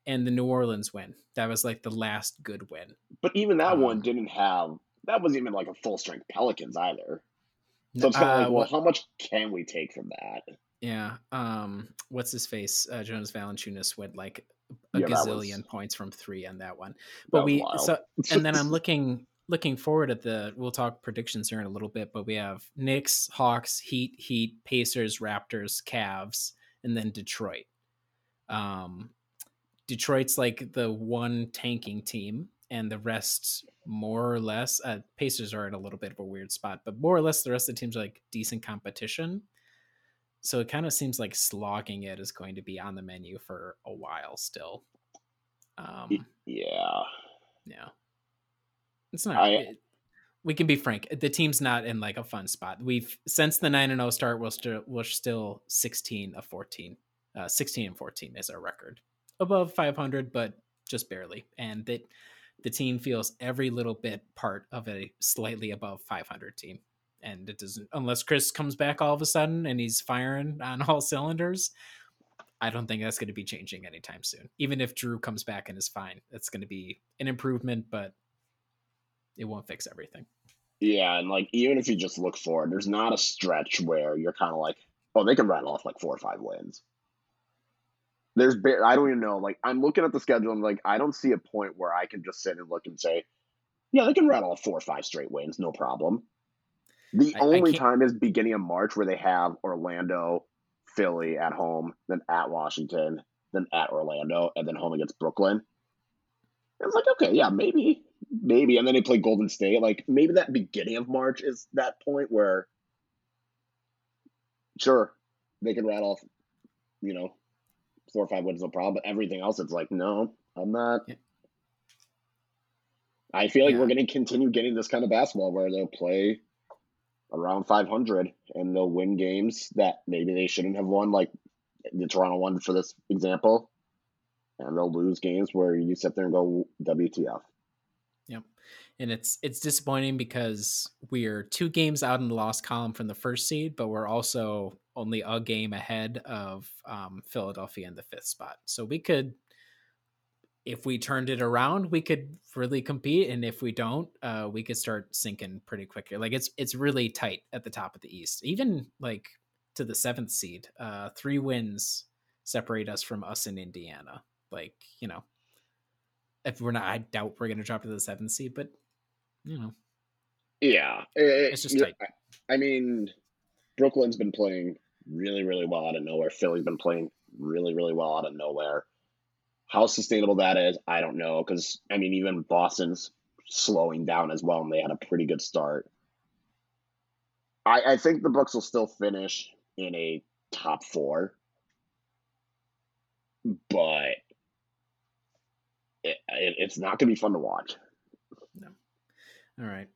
and the new orleans win that was like the last good win But even that um, one didn't have. That wasn't even like a full strength Pelicans either. So it's kind of Uh, like, well, how much can we take from that? yeah um what's his face uh jonas valanciunas went like a Yeah, that was- gazillion points from three on that one That but was we so and then (laughs) I'm looking looking forward at the we'll talk predictions here in a little bit, but we have Knicks, Hawks, Heat, Heat, Pacers, Raptors, Cavs, and then Detroit. Um Detroit's like the one tanking team and the rest more or less uh, Pacers are in a little bit of a weird spot, but more or less the rest of the teams are like decent competition. So it kind of seems like slogging it is going to be on the menu for a while still. Um yeah. yeah. It's not. I- it- we can be frank. The team's not in like a fun spot. We've since the nine and zero start, we're still we're still sixteen of fourteen. Uh, sixteen and fourteen is our record, above five hundred, but just barely. And that the team feels every little bit part of a slightly above five hundred team. And it doesn't unless Khris comes back all of a sudden and he's firing on (laughs) all cylinders. I don't think that's going to be changing anytime soon. Even if Jrue comes back and is fine, it's going to be an improvement, but it won't fix everything. Yeah, and like even if you just look forward, there's not a stretch where you're kind of like, oh, they can rattle off like four or five wins. There's, I don't even know. Like I'm looking at the schedule and like I don't see a point where I can just sit and look and say, yeah, they can rattle off four or five straight wins, no problem. The I- I only can't- time is beginning of March where they have Orlando, Philly at home, then at Washington, then at Orlando, and then home against Brooklyn. It's like, okay, yeah, maybe, maybe. And then they play Golden State. Like, maybe that beginning of March is that point where, sure, they can rattle off, you know, four or five wins, no problem. But everything else, it's like, no, I'm not. Yeah. I feel like Yeah. we're going to continue getting this kind of basketball where they'll play around 500 and they'll win games that maybe they shouldn't have won, like the Toronto one for this example. and they'll lose games where you sit there and go WTF. Yep. And it's it's disappointing because we're two games out in the loss column from the first seed, but we're also only a game ahead of um, Philadelphia in the fifth spot. So we could, if we turned it around, we could really compete, and if we don't, uh, we could start sinking pretty quickly. Like it's it's really tight at the top of the East, even like to the seventh seed. Uh, three wins separate us from us in Indiana. Like you know, if we're not, I doubt we're going to drop to the seventh seed, but you know, yeah, it, it's just tight. I mean, Brooklyn's been playing really, really well out of nowhere. Philly's been playing really, really well out of nowhere. How sustainable that is, I don't know. Because I mean, even Boston's slowing down as well, and they had a pretty good start. I, I think the Bucks will still finish in a top four, but it, it, it's not going to be fun to watch. No. All right.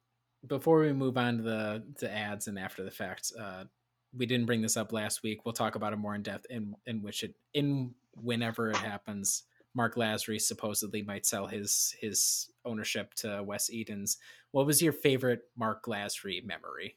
Before we move on to the to ads and after the facts, uh, we didn't bring this up last week. We'll talk about it more in depth in in which it in whenever it happens. Marc Lasry supposedly might sell his his ownership to Wes Edens. What was your favorite Marc Lasry memory?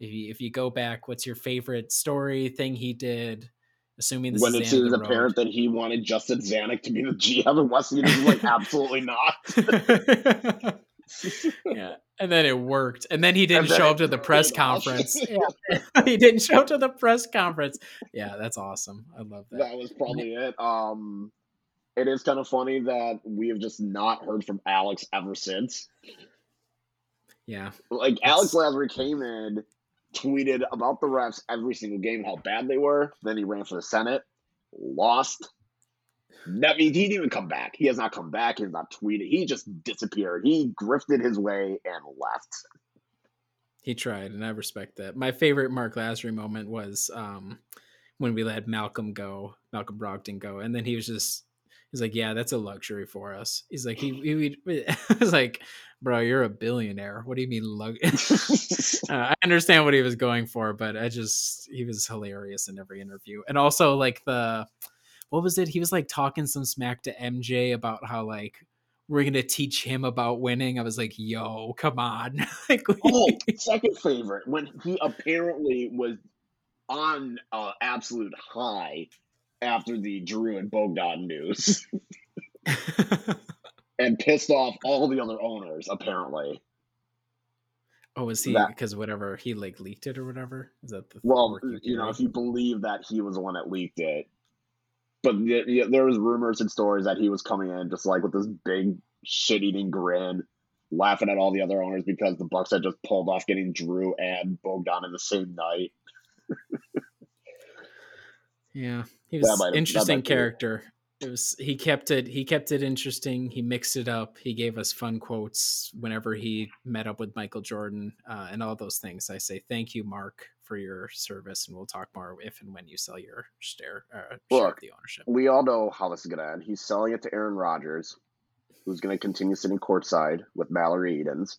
If you if you go back, what's your favorite story thing he did? Assuming this when is it's apparent that he wanted Justin Zanik to be the (laughs) GM, and Wes Edens like absolutely not. (laughs) (laughs) yeah, and then it worked, and then he didn't show up to the press conference. yeah. he didn't show up to the press conference. Yeah, that's awesome. I love that. That was probably it. Um, it is kind of funny that we have just not heard from Alex ever since. Yeah, like Alex Lasry came in tweeted about the refs every single game, how bad they were. Then he ran for the Senate, lost. That means he didn't even come back. He has not come back. He has not tweeted. He just disappeared. He grifted his way and left. He tried, and I respect that. My favorite Marc Lasry moment was um, when we let Malcolm go, Malcolm Brogdon go, and then he was just He's like, yeah, that's a luxury for us. He's like, he, he, (laughs) (laughs) he was like, bro, you're a billionaire. What do you mean, lug? (laughs) uh, I understand what he was going for, but I just, he was hilarious in every interview. And also, like, the, what was it? He was like talking some smack to MJ about how, like, we're gonna teach him about winning. I was like, "Yo, come on!" like, oh, second favorite when he apparently was on uh, absolute high after the Jrue and Bogdan news (laughs) and pissed off all the other owners, apparently. Oh, is he because whatever he like leaked it or whatever? Is that the well, you know, if you believe that he was the one that leaked it, but the, there was rumors and stories that he was coming in just like with this big shit-eating grin, laughing at all the other owners because the Bucks had just pulled off getting Jrue and Bogdan in the same night. (laughs) Yeah, he was an interesting character. It was he kept it he kept it interesting. He mixed it up. He gave us fun quotes whenever he met up with Michael Jordan uh, and all those things. I say thank you, Marc, for your service, and we'll talk more if and when you sell your share, uh, share of the ownership. We all know how this is going to end. He's selling it to Aaron Rodgers, who's going to continue sitting courtside with Mallory Edens.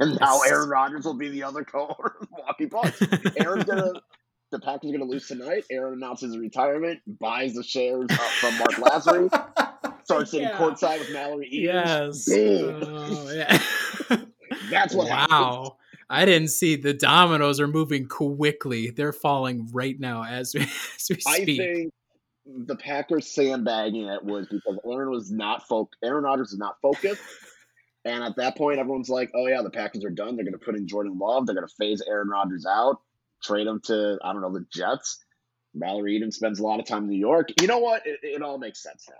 And now Aaron Rodgers will be the other (laughs) co-owner of Milwaukee Bucks. Aaron's gonna (laughs) the Packers are going to lose tonight. Aaron announces retirement, buys the shares uh, from Marc Lasry, (laughs) starts sitting yeah. courtside with Mallory Edens. Yes. Oh, yeah. (laughs) That's what wow. Happens. I didn't see the dominoes are moving quickly. They're falling right now as we, (laughs) as we speak. I think the Packers sandbagging it was because Aaron was not focused. Aaron Rodgers is not focused. And at that point, everyone's like, oh, yeah, the Packers are done. They're going to put in Jordan Love. They're going to phase Aaron Rodgers out trade him to I don't know the Jets. Mallory Eden spends a lot of time in New York. You know what? It, it all makes sense now.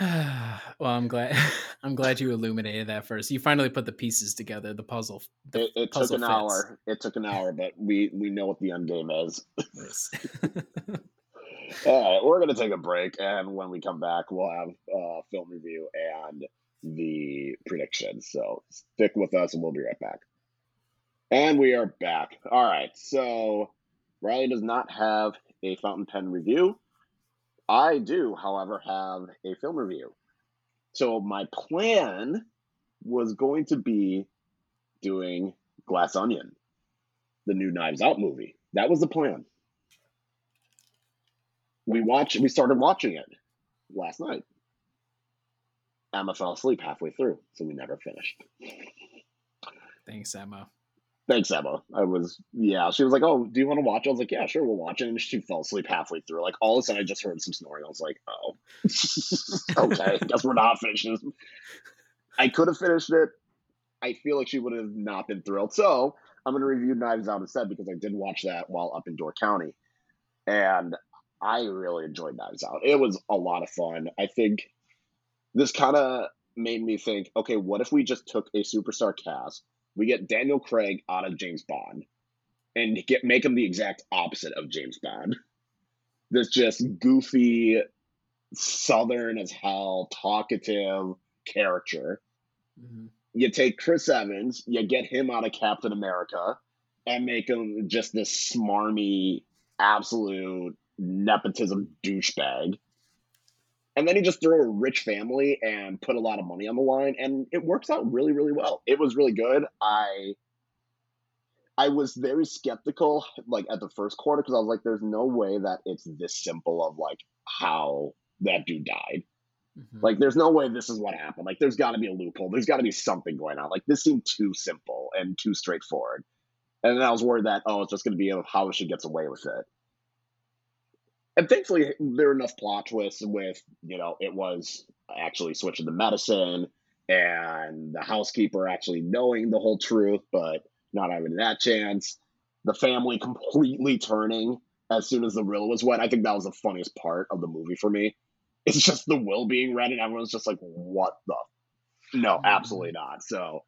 (sighs) well, I'm glad. (laughs) I'm glad you illuminated that first. You finally put the pieces together. The puzzle. The it, it puzzle took an fits. hour. It took an hour, but we we know what the end game is. (laughs) (laughs) All right, we're gonna take a break, and when we come back, we'll have uh, film review and the predictions. So stick with us, and we'll be right back. And we are back. All right. So Riley does not have a fountain pen review. I do, however, have a film review. So my plan was going to be doing Glass Onion, the new Knives Out movie. That was the plan. we watched. We started watching it last night. Emma fell asleep halfway through, so we never finished. Thanks, Emma. Thanks, Emma. I was, yeah. She was like, "Oh, do you want to watch?" I was like, "Yeah, sure, we'll watch it." And she fell asleep halfway through. Like all of a sudden, I just heard some snoring. I was like, "Oh, (laughs) okay, guess we're not finishing." This. I could have finished it. I feel like she would have not been thrilled. So I'm going to review Knives Out instead because I did watch that while up in Door County, and I really enjoyed Knives Out. It was a lot of fun. I think this kind of made me think, okay, what if we just took a superstar cast, we get Daniel Craig out of James Bond, and get make him the exact opposite of James Bond. This just goofy, southern as hell, talkative character. Mm-hmm. You take Chris Evans, you get him out of Captain America, and make him just this smarmy, absolute nepotism douchebag. And then he just threw a rich family and put a lot of money on the line, and it works out really, really well. It was really good. I I was very skeptical, like at the first quarter, because I was like, "There's no way that it's this simple of like how that dude died." Mm-hmm. Like, there's no way this is what happened. Like, there's got to be a loophole. There's got to be something going on. Like, this seemed too simple and too straightforward. And then I was worried that, oh, it's just going to be how she gets away with it and thankfully there are enough plot twists with you know it was actually switching the medicine and the housekeeper actually knowing the whole truth but not having that chance. The family completely turning as soon as the will was wet i think that was the funniest part of the movie for me. (laughs) It's just the will being read and everyone's just like what the no mm-hmm. absolutely not. So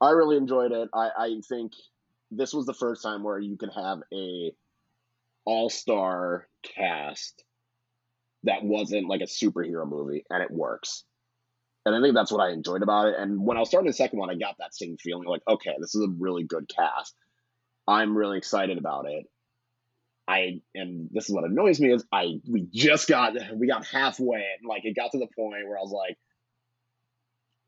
i really enjoyed it. I, I think this was the first time where you can have a all star cast that wasn't like a superhero movie, and it works. And I think that's what I enjoyed about it. And when I was starting the second one, I got that same feeling like, okay, this is a really good cast. I'm really excited about it. I and this is what annoys me is I we just got we got halfway and like it got to the point where I was like,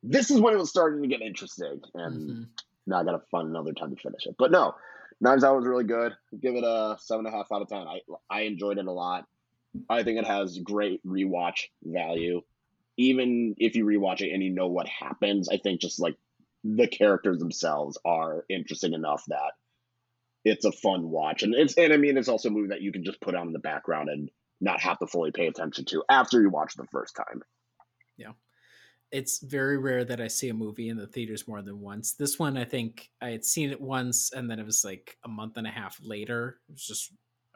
this is when it was starting to get interesting, and mm-hmm. now I gotta find another time to finish it. But no, Knives Out was really good. Give it a seven and a half out of ten. I I enjoyed it a lot. I think it has great rewatch value. Even if you rewatch it and you know what happens, I think just like the characters themselves are interesting enough that it's a fun watch. And it's and I mean it's also a movie that you can just put on in the background and not have to fully pay attention to after you watch the first time. Yeah it's very rare that I see a movie in the theaters more than once. This one, I think I had seen it once, and then it was like a month and a half later. It was just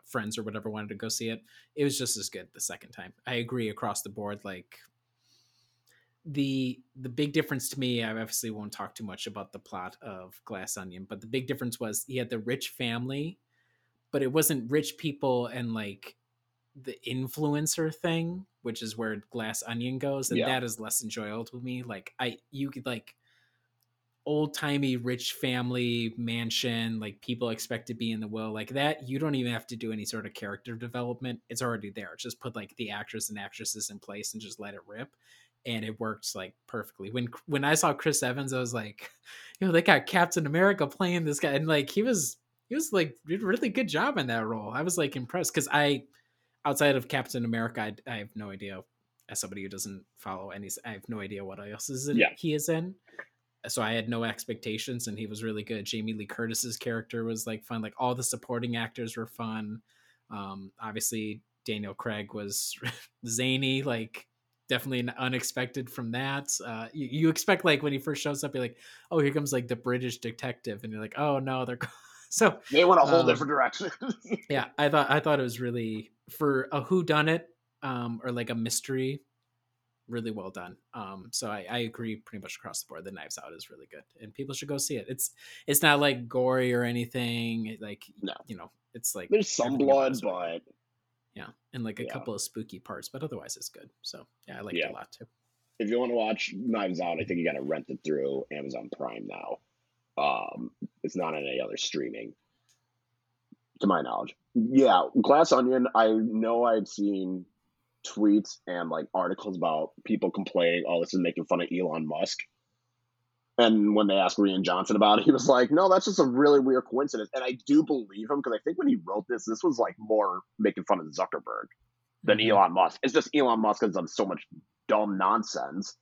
friends or whatever wanted to go see it. It was just as good the second time. I agree across the board. Like the the big difference to me, I obviously won't talk too much about the plot of Glass Onion, but the big difference was he had the rich family, but it wasn't rich people and like the influencer thing, which is where Glass Onion goes, and yeah. that is less enjoyable to me. Like I, you could like old timey rich family mansion, like people expect to be in the will, like that. You don't even have to do any sort of character development; it's already there. Just put like the actors and actresses in place and just let it rip. And it works like perfectly. When when I saw Chris Evans, I was like, (laughs) you know, they got Captain America playing this guy, and like he was he was like did a really good job in that role. I was like impressed because I outside of Captain America, I, I, have no idea. As somebody who doesn't follow any, I have no idea what else is it yeah. he is in. So I had no expectations, and he was really good. Jamie Lee Curtis's character was like fun. Like all the supporting actors were fun. Um, obviously, Daniel Craig was (laughs) zany. Like definitely unexpected from that. Uh, you, you, expect like when he first shows up, you're like, oh, here comes like the British detective, and you're like, oh no, they're (laughs) so they went a whole um, different direction. (laughs) yeah, I thought I thought it was really for a who done it um, or like a mystery really well done. Um, so I, I agree pretty much across the board. The knives out is really good and people should go see it. It's it's not like gory or anything like no. you know it's like there's some blood but yeah and like a yeah. couple of spooky parts but otherwise it's good. So yeah i like yeah. it a lot too. If you want to watch knives out i think you got to rent it through amazon prime now um it's not on any other streaming to my knowledge. Yeah, Glass Onion. I know I'd seen tweets and like articles about people complaining, "Oh, this is making fun of Elon Musk." And when they asked Rian Johnson about it, he was like, "No, that's just a really weird coincidence." And I do believe him because I think when he wrote this, this was like more making fun of Zuckerberg. than Mhm. Elon Musk. It's just Elon Musk has done so much dumb nonsense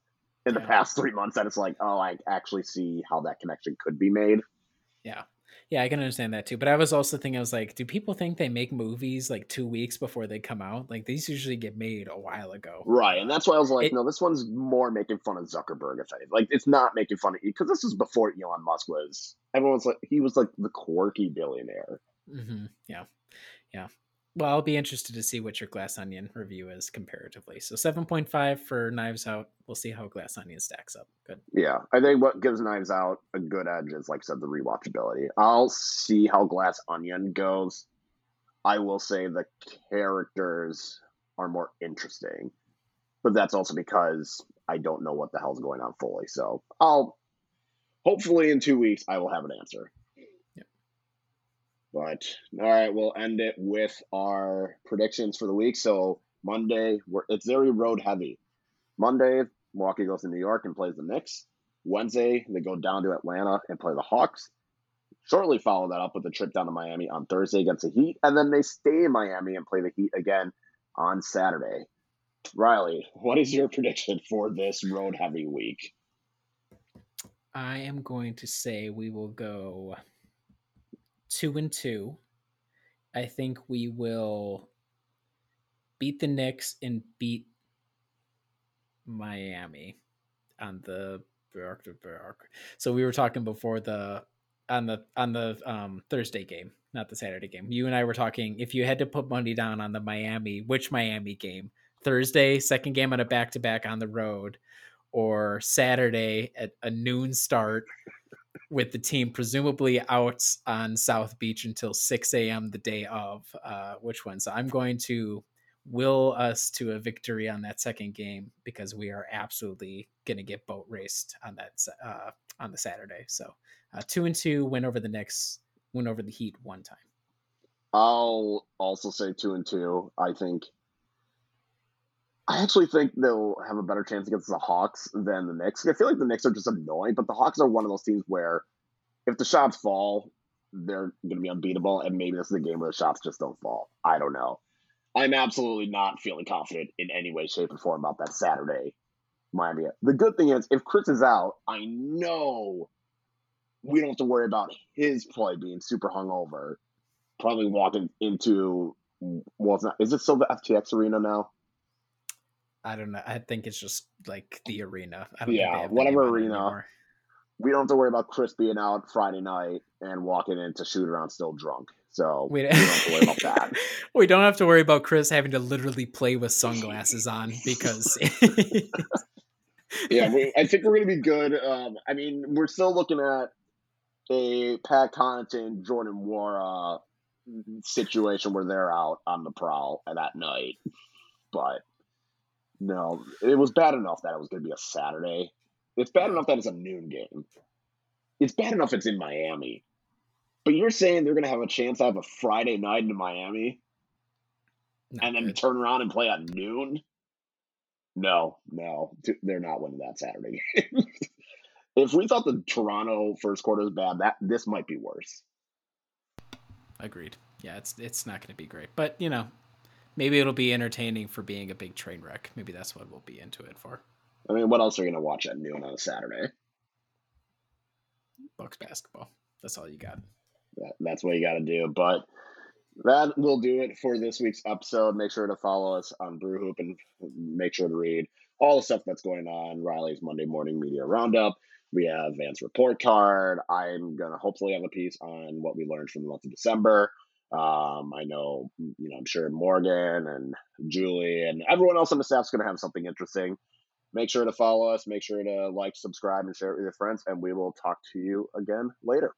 in the Yeah. past three months that it's like, oh, I actually see how that connection could be made. Yeah. Yeah, I can understand that too. But I was also thinking, I was like, do people think they make movies like two weeks before they come out? Like these usually get made a while ago. Right, and that's why I was like, It- no, this one's more making fun of Zuckerberg. If anything, like it's not making fun of because this is before Elon Musk was. Everyone's like, he was like the quirky billionaire. hmm Yeah. Yeah. Well, I'll be interested to see what your Glass Onion review is comparatively. So 7.5 for Knives Out. We'll see how Glass Onion stacks up. Good. Yeah, I think what gives Knives Out a good edge is, like I said, the rewatchability. I'll see how Glass Onion goes. I will say the characters are more interesting, but that's also because I don't know what the hell's going on fully. So I'll hopefully in two weeks I will have an answer. But all right, we'll end it with our predictions for the week. So Monday, we're, it's very road heavy. Monday, Milwaukee goes to New York and plays the Knicks. Wednesday, they go down to Atlanta and play the Hawks. Shortly follow that up with a trip down to Miami on Thursday against the Heat, and then they stay in Miami and play the Heat again on Saturday. Riley, what is your prediction for this road heavy week? I am going to say we will go two and two. I think we will beat the Knicks and beat Miami on the so we were talking before the on the on the um Thursday game, not the Saturday game. You and I were talking if you had to put money down on the Miami, which Miami game? Thursday, second game on a back to back on the road, or Saturday at a noon start with the team presumably out on South Beach until 6 a.m. the day of. Uh, which one? So I'm going to will us to a victory on that second game because we are absolutely going to get boat raced on that uh, on the Saturday. So uh, two and two win over the next win over the Heat one time. I'll also say two and two. I think. I actually think they'll have a better chance against the Hawks than the Knicks. I feel like the Knicks are just annoying, but the Hawks are one of those teams where if the shots fall, they're going to be unbeatable, and maybe this is a game where the shots just don't fall. I don't know. I'm absolutely not feeling confident in any way, shape, or form about that Saturday Miami. The good thing is, if Khris is out, I know we don't have to worry about his play being super hungover. Probably walking into well, it's not. Is it still the FTX arena now? I don't know. I think it's just like the arena. I don't Yeah, think they have the whatever name on it arena. anymore. We don't have to worry about Khris being out Friday night and walking in to shoot around still drunk. So We we don't have to worry about that. (laughs) we don't have to worry about Khris having to literally play with sunglasses (laughs) on because (laughs) yeah, we, I think we're going to be good. Um, I mean, we're still looking at a Pat Connaughton, Jordan Nwora situation where they're out on the prowl that night. But no, it was bad enough that it was going to be a Saturday. It's bad enough that it's a noon game. It's bad enough it's in Miami. But you're saying they're going to have a chance to have a Friday night in Miami Not and then good. turn around and play at noon? No, no, they're not winning that Saturday (laughs) game. if we thought the Toronto first quarter was bad, that this might be worse. Agreed. Yeah, it's it's not going to be great, but you know, maybe it'll be entertaining for being a big train wreck. Maybe that's what we'll be into it for. I mean, what else are you going to watch at noon on a Saturday? Bucks basketball. That's all you got. That, that's what you got to do. But that will do it for this week's episode. Make sure to follow us on Brew Hoop and make sure to read all the stuff that's going on. Riley's Monday Morning Media Roundup. We have Vance Report Card. I'm going to hopefully have a piece on what we learned from the month of December. Um, I know, you know, I'm sure Morgan and Julie and everyone else on the staff's going to have something interesting. Make sure to follow us. Make sure to like, subscribe, and share it with your friends. And we will talk to you again later.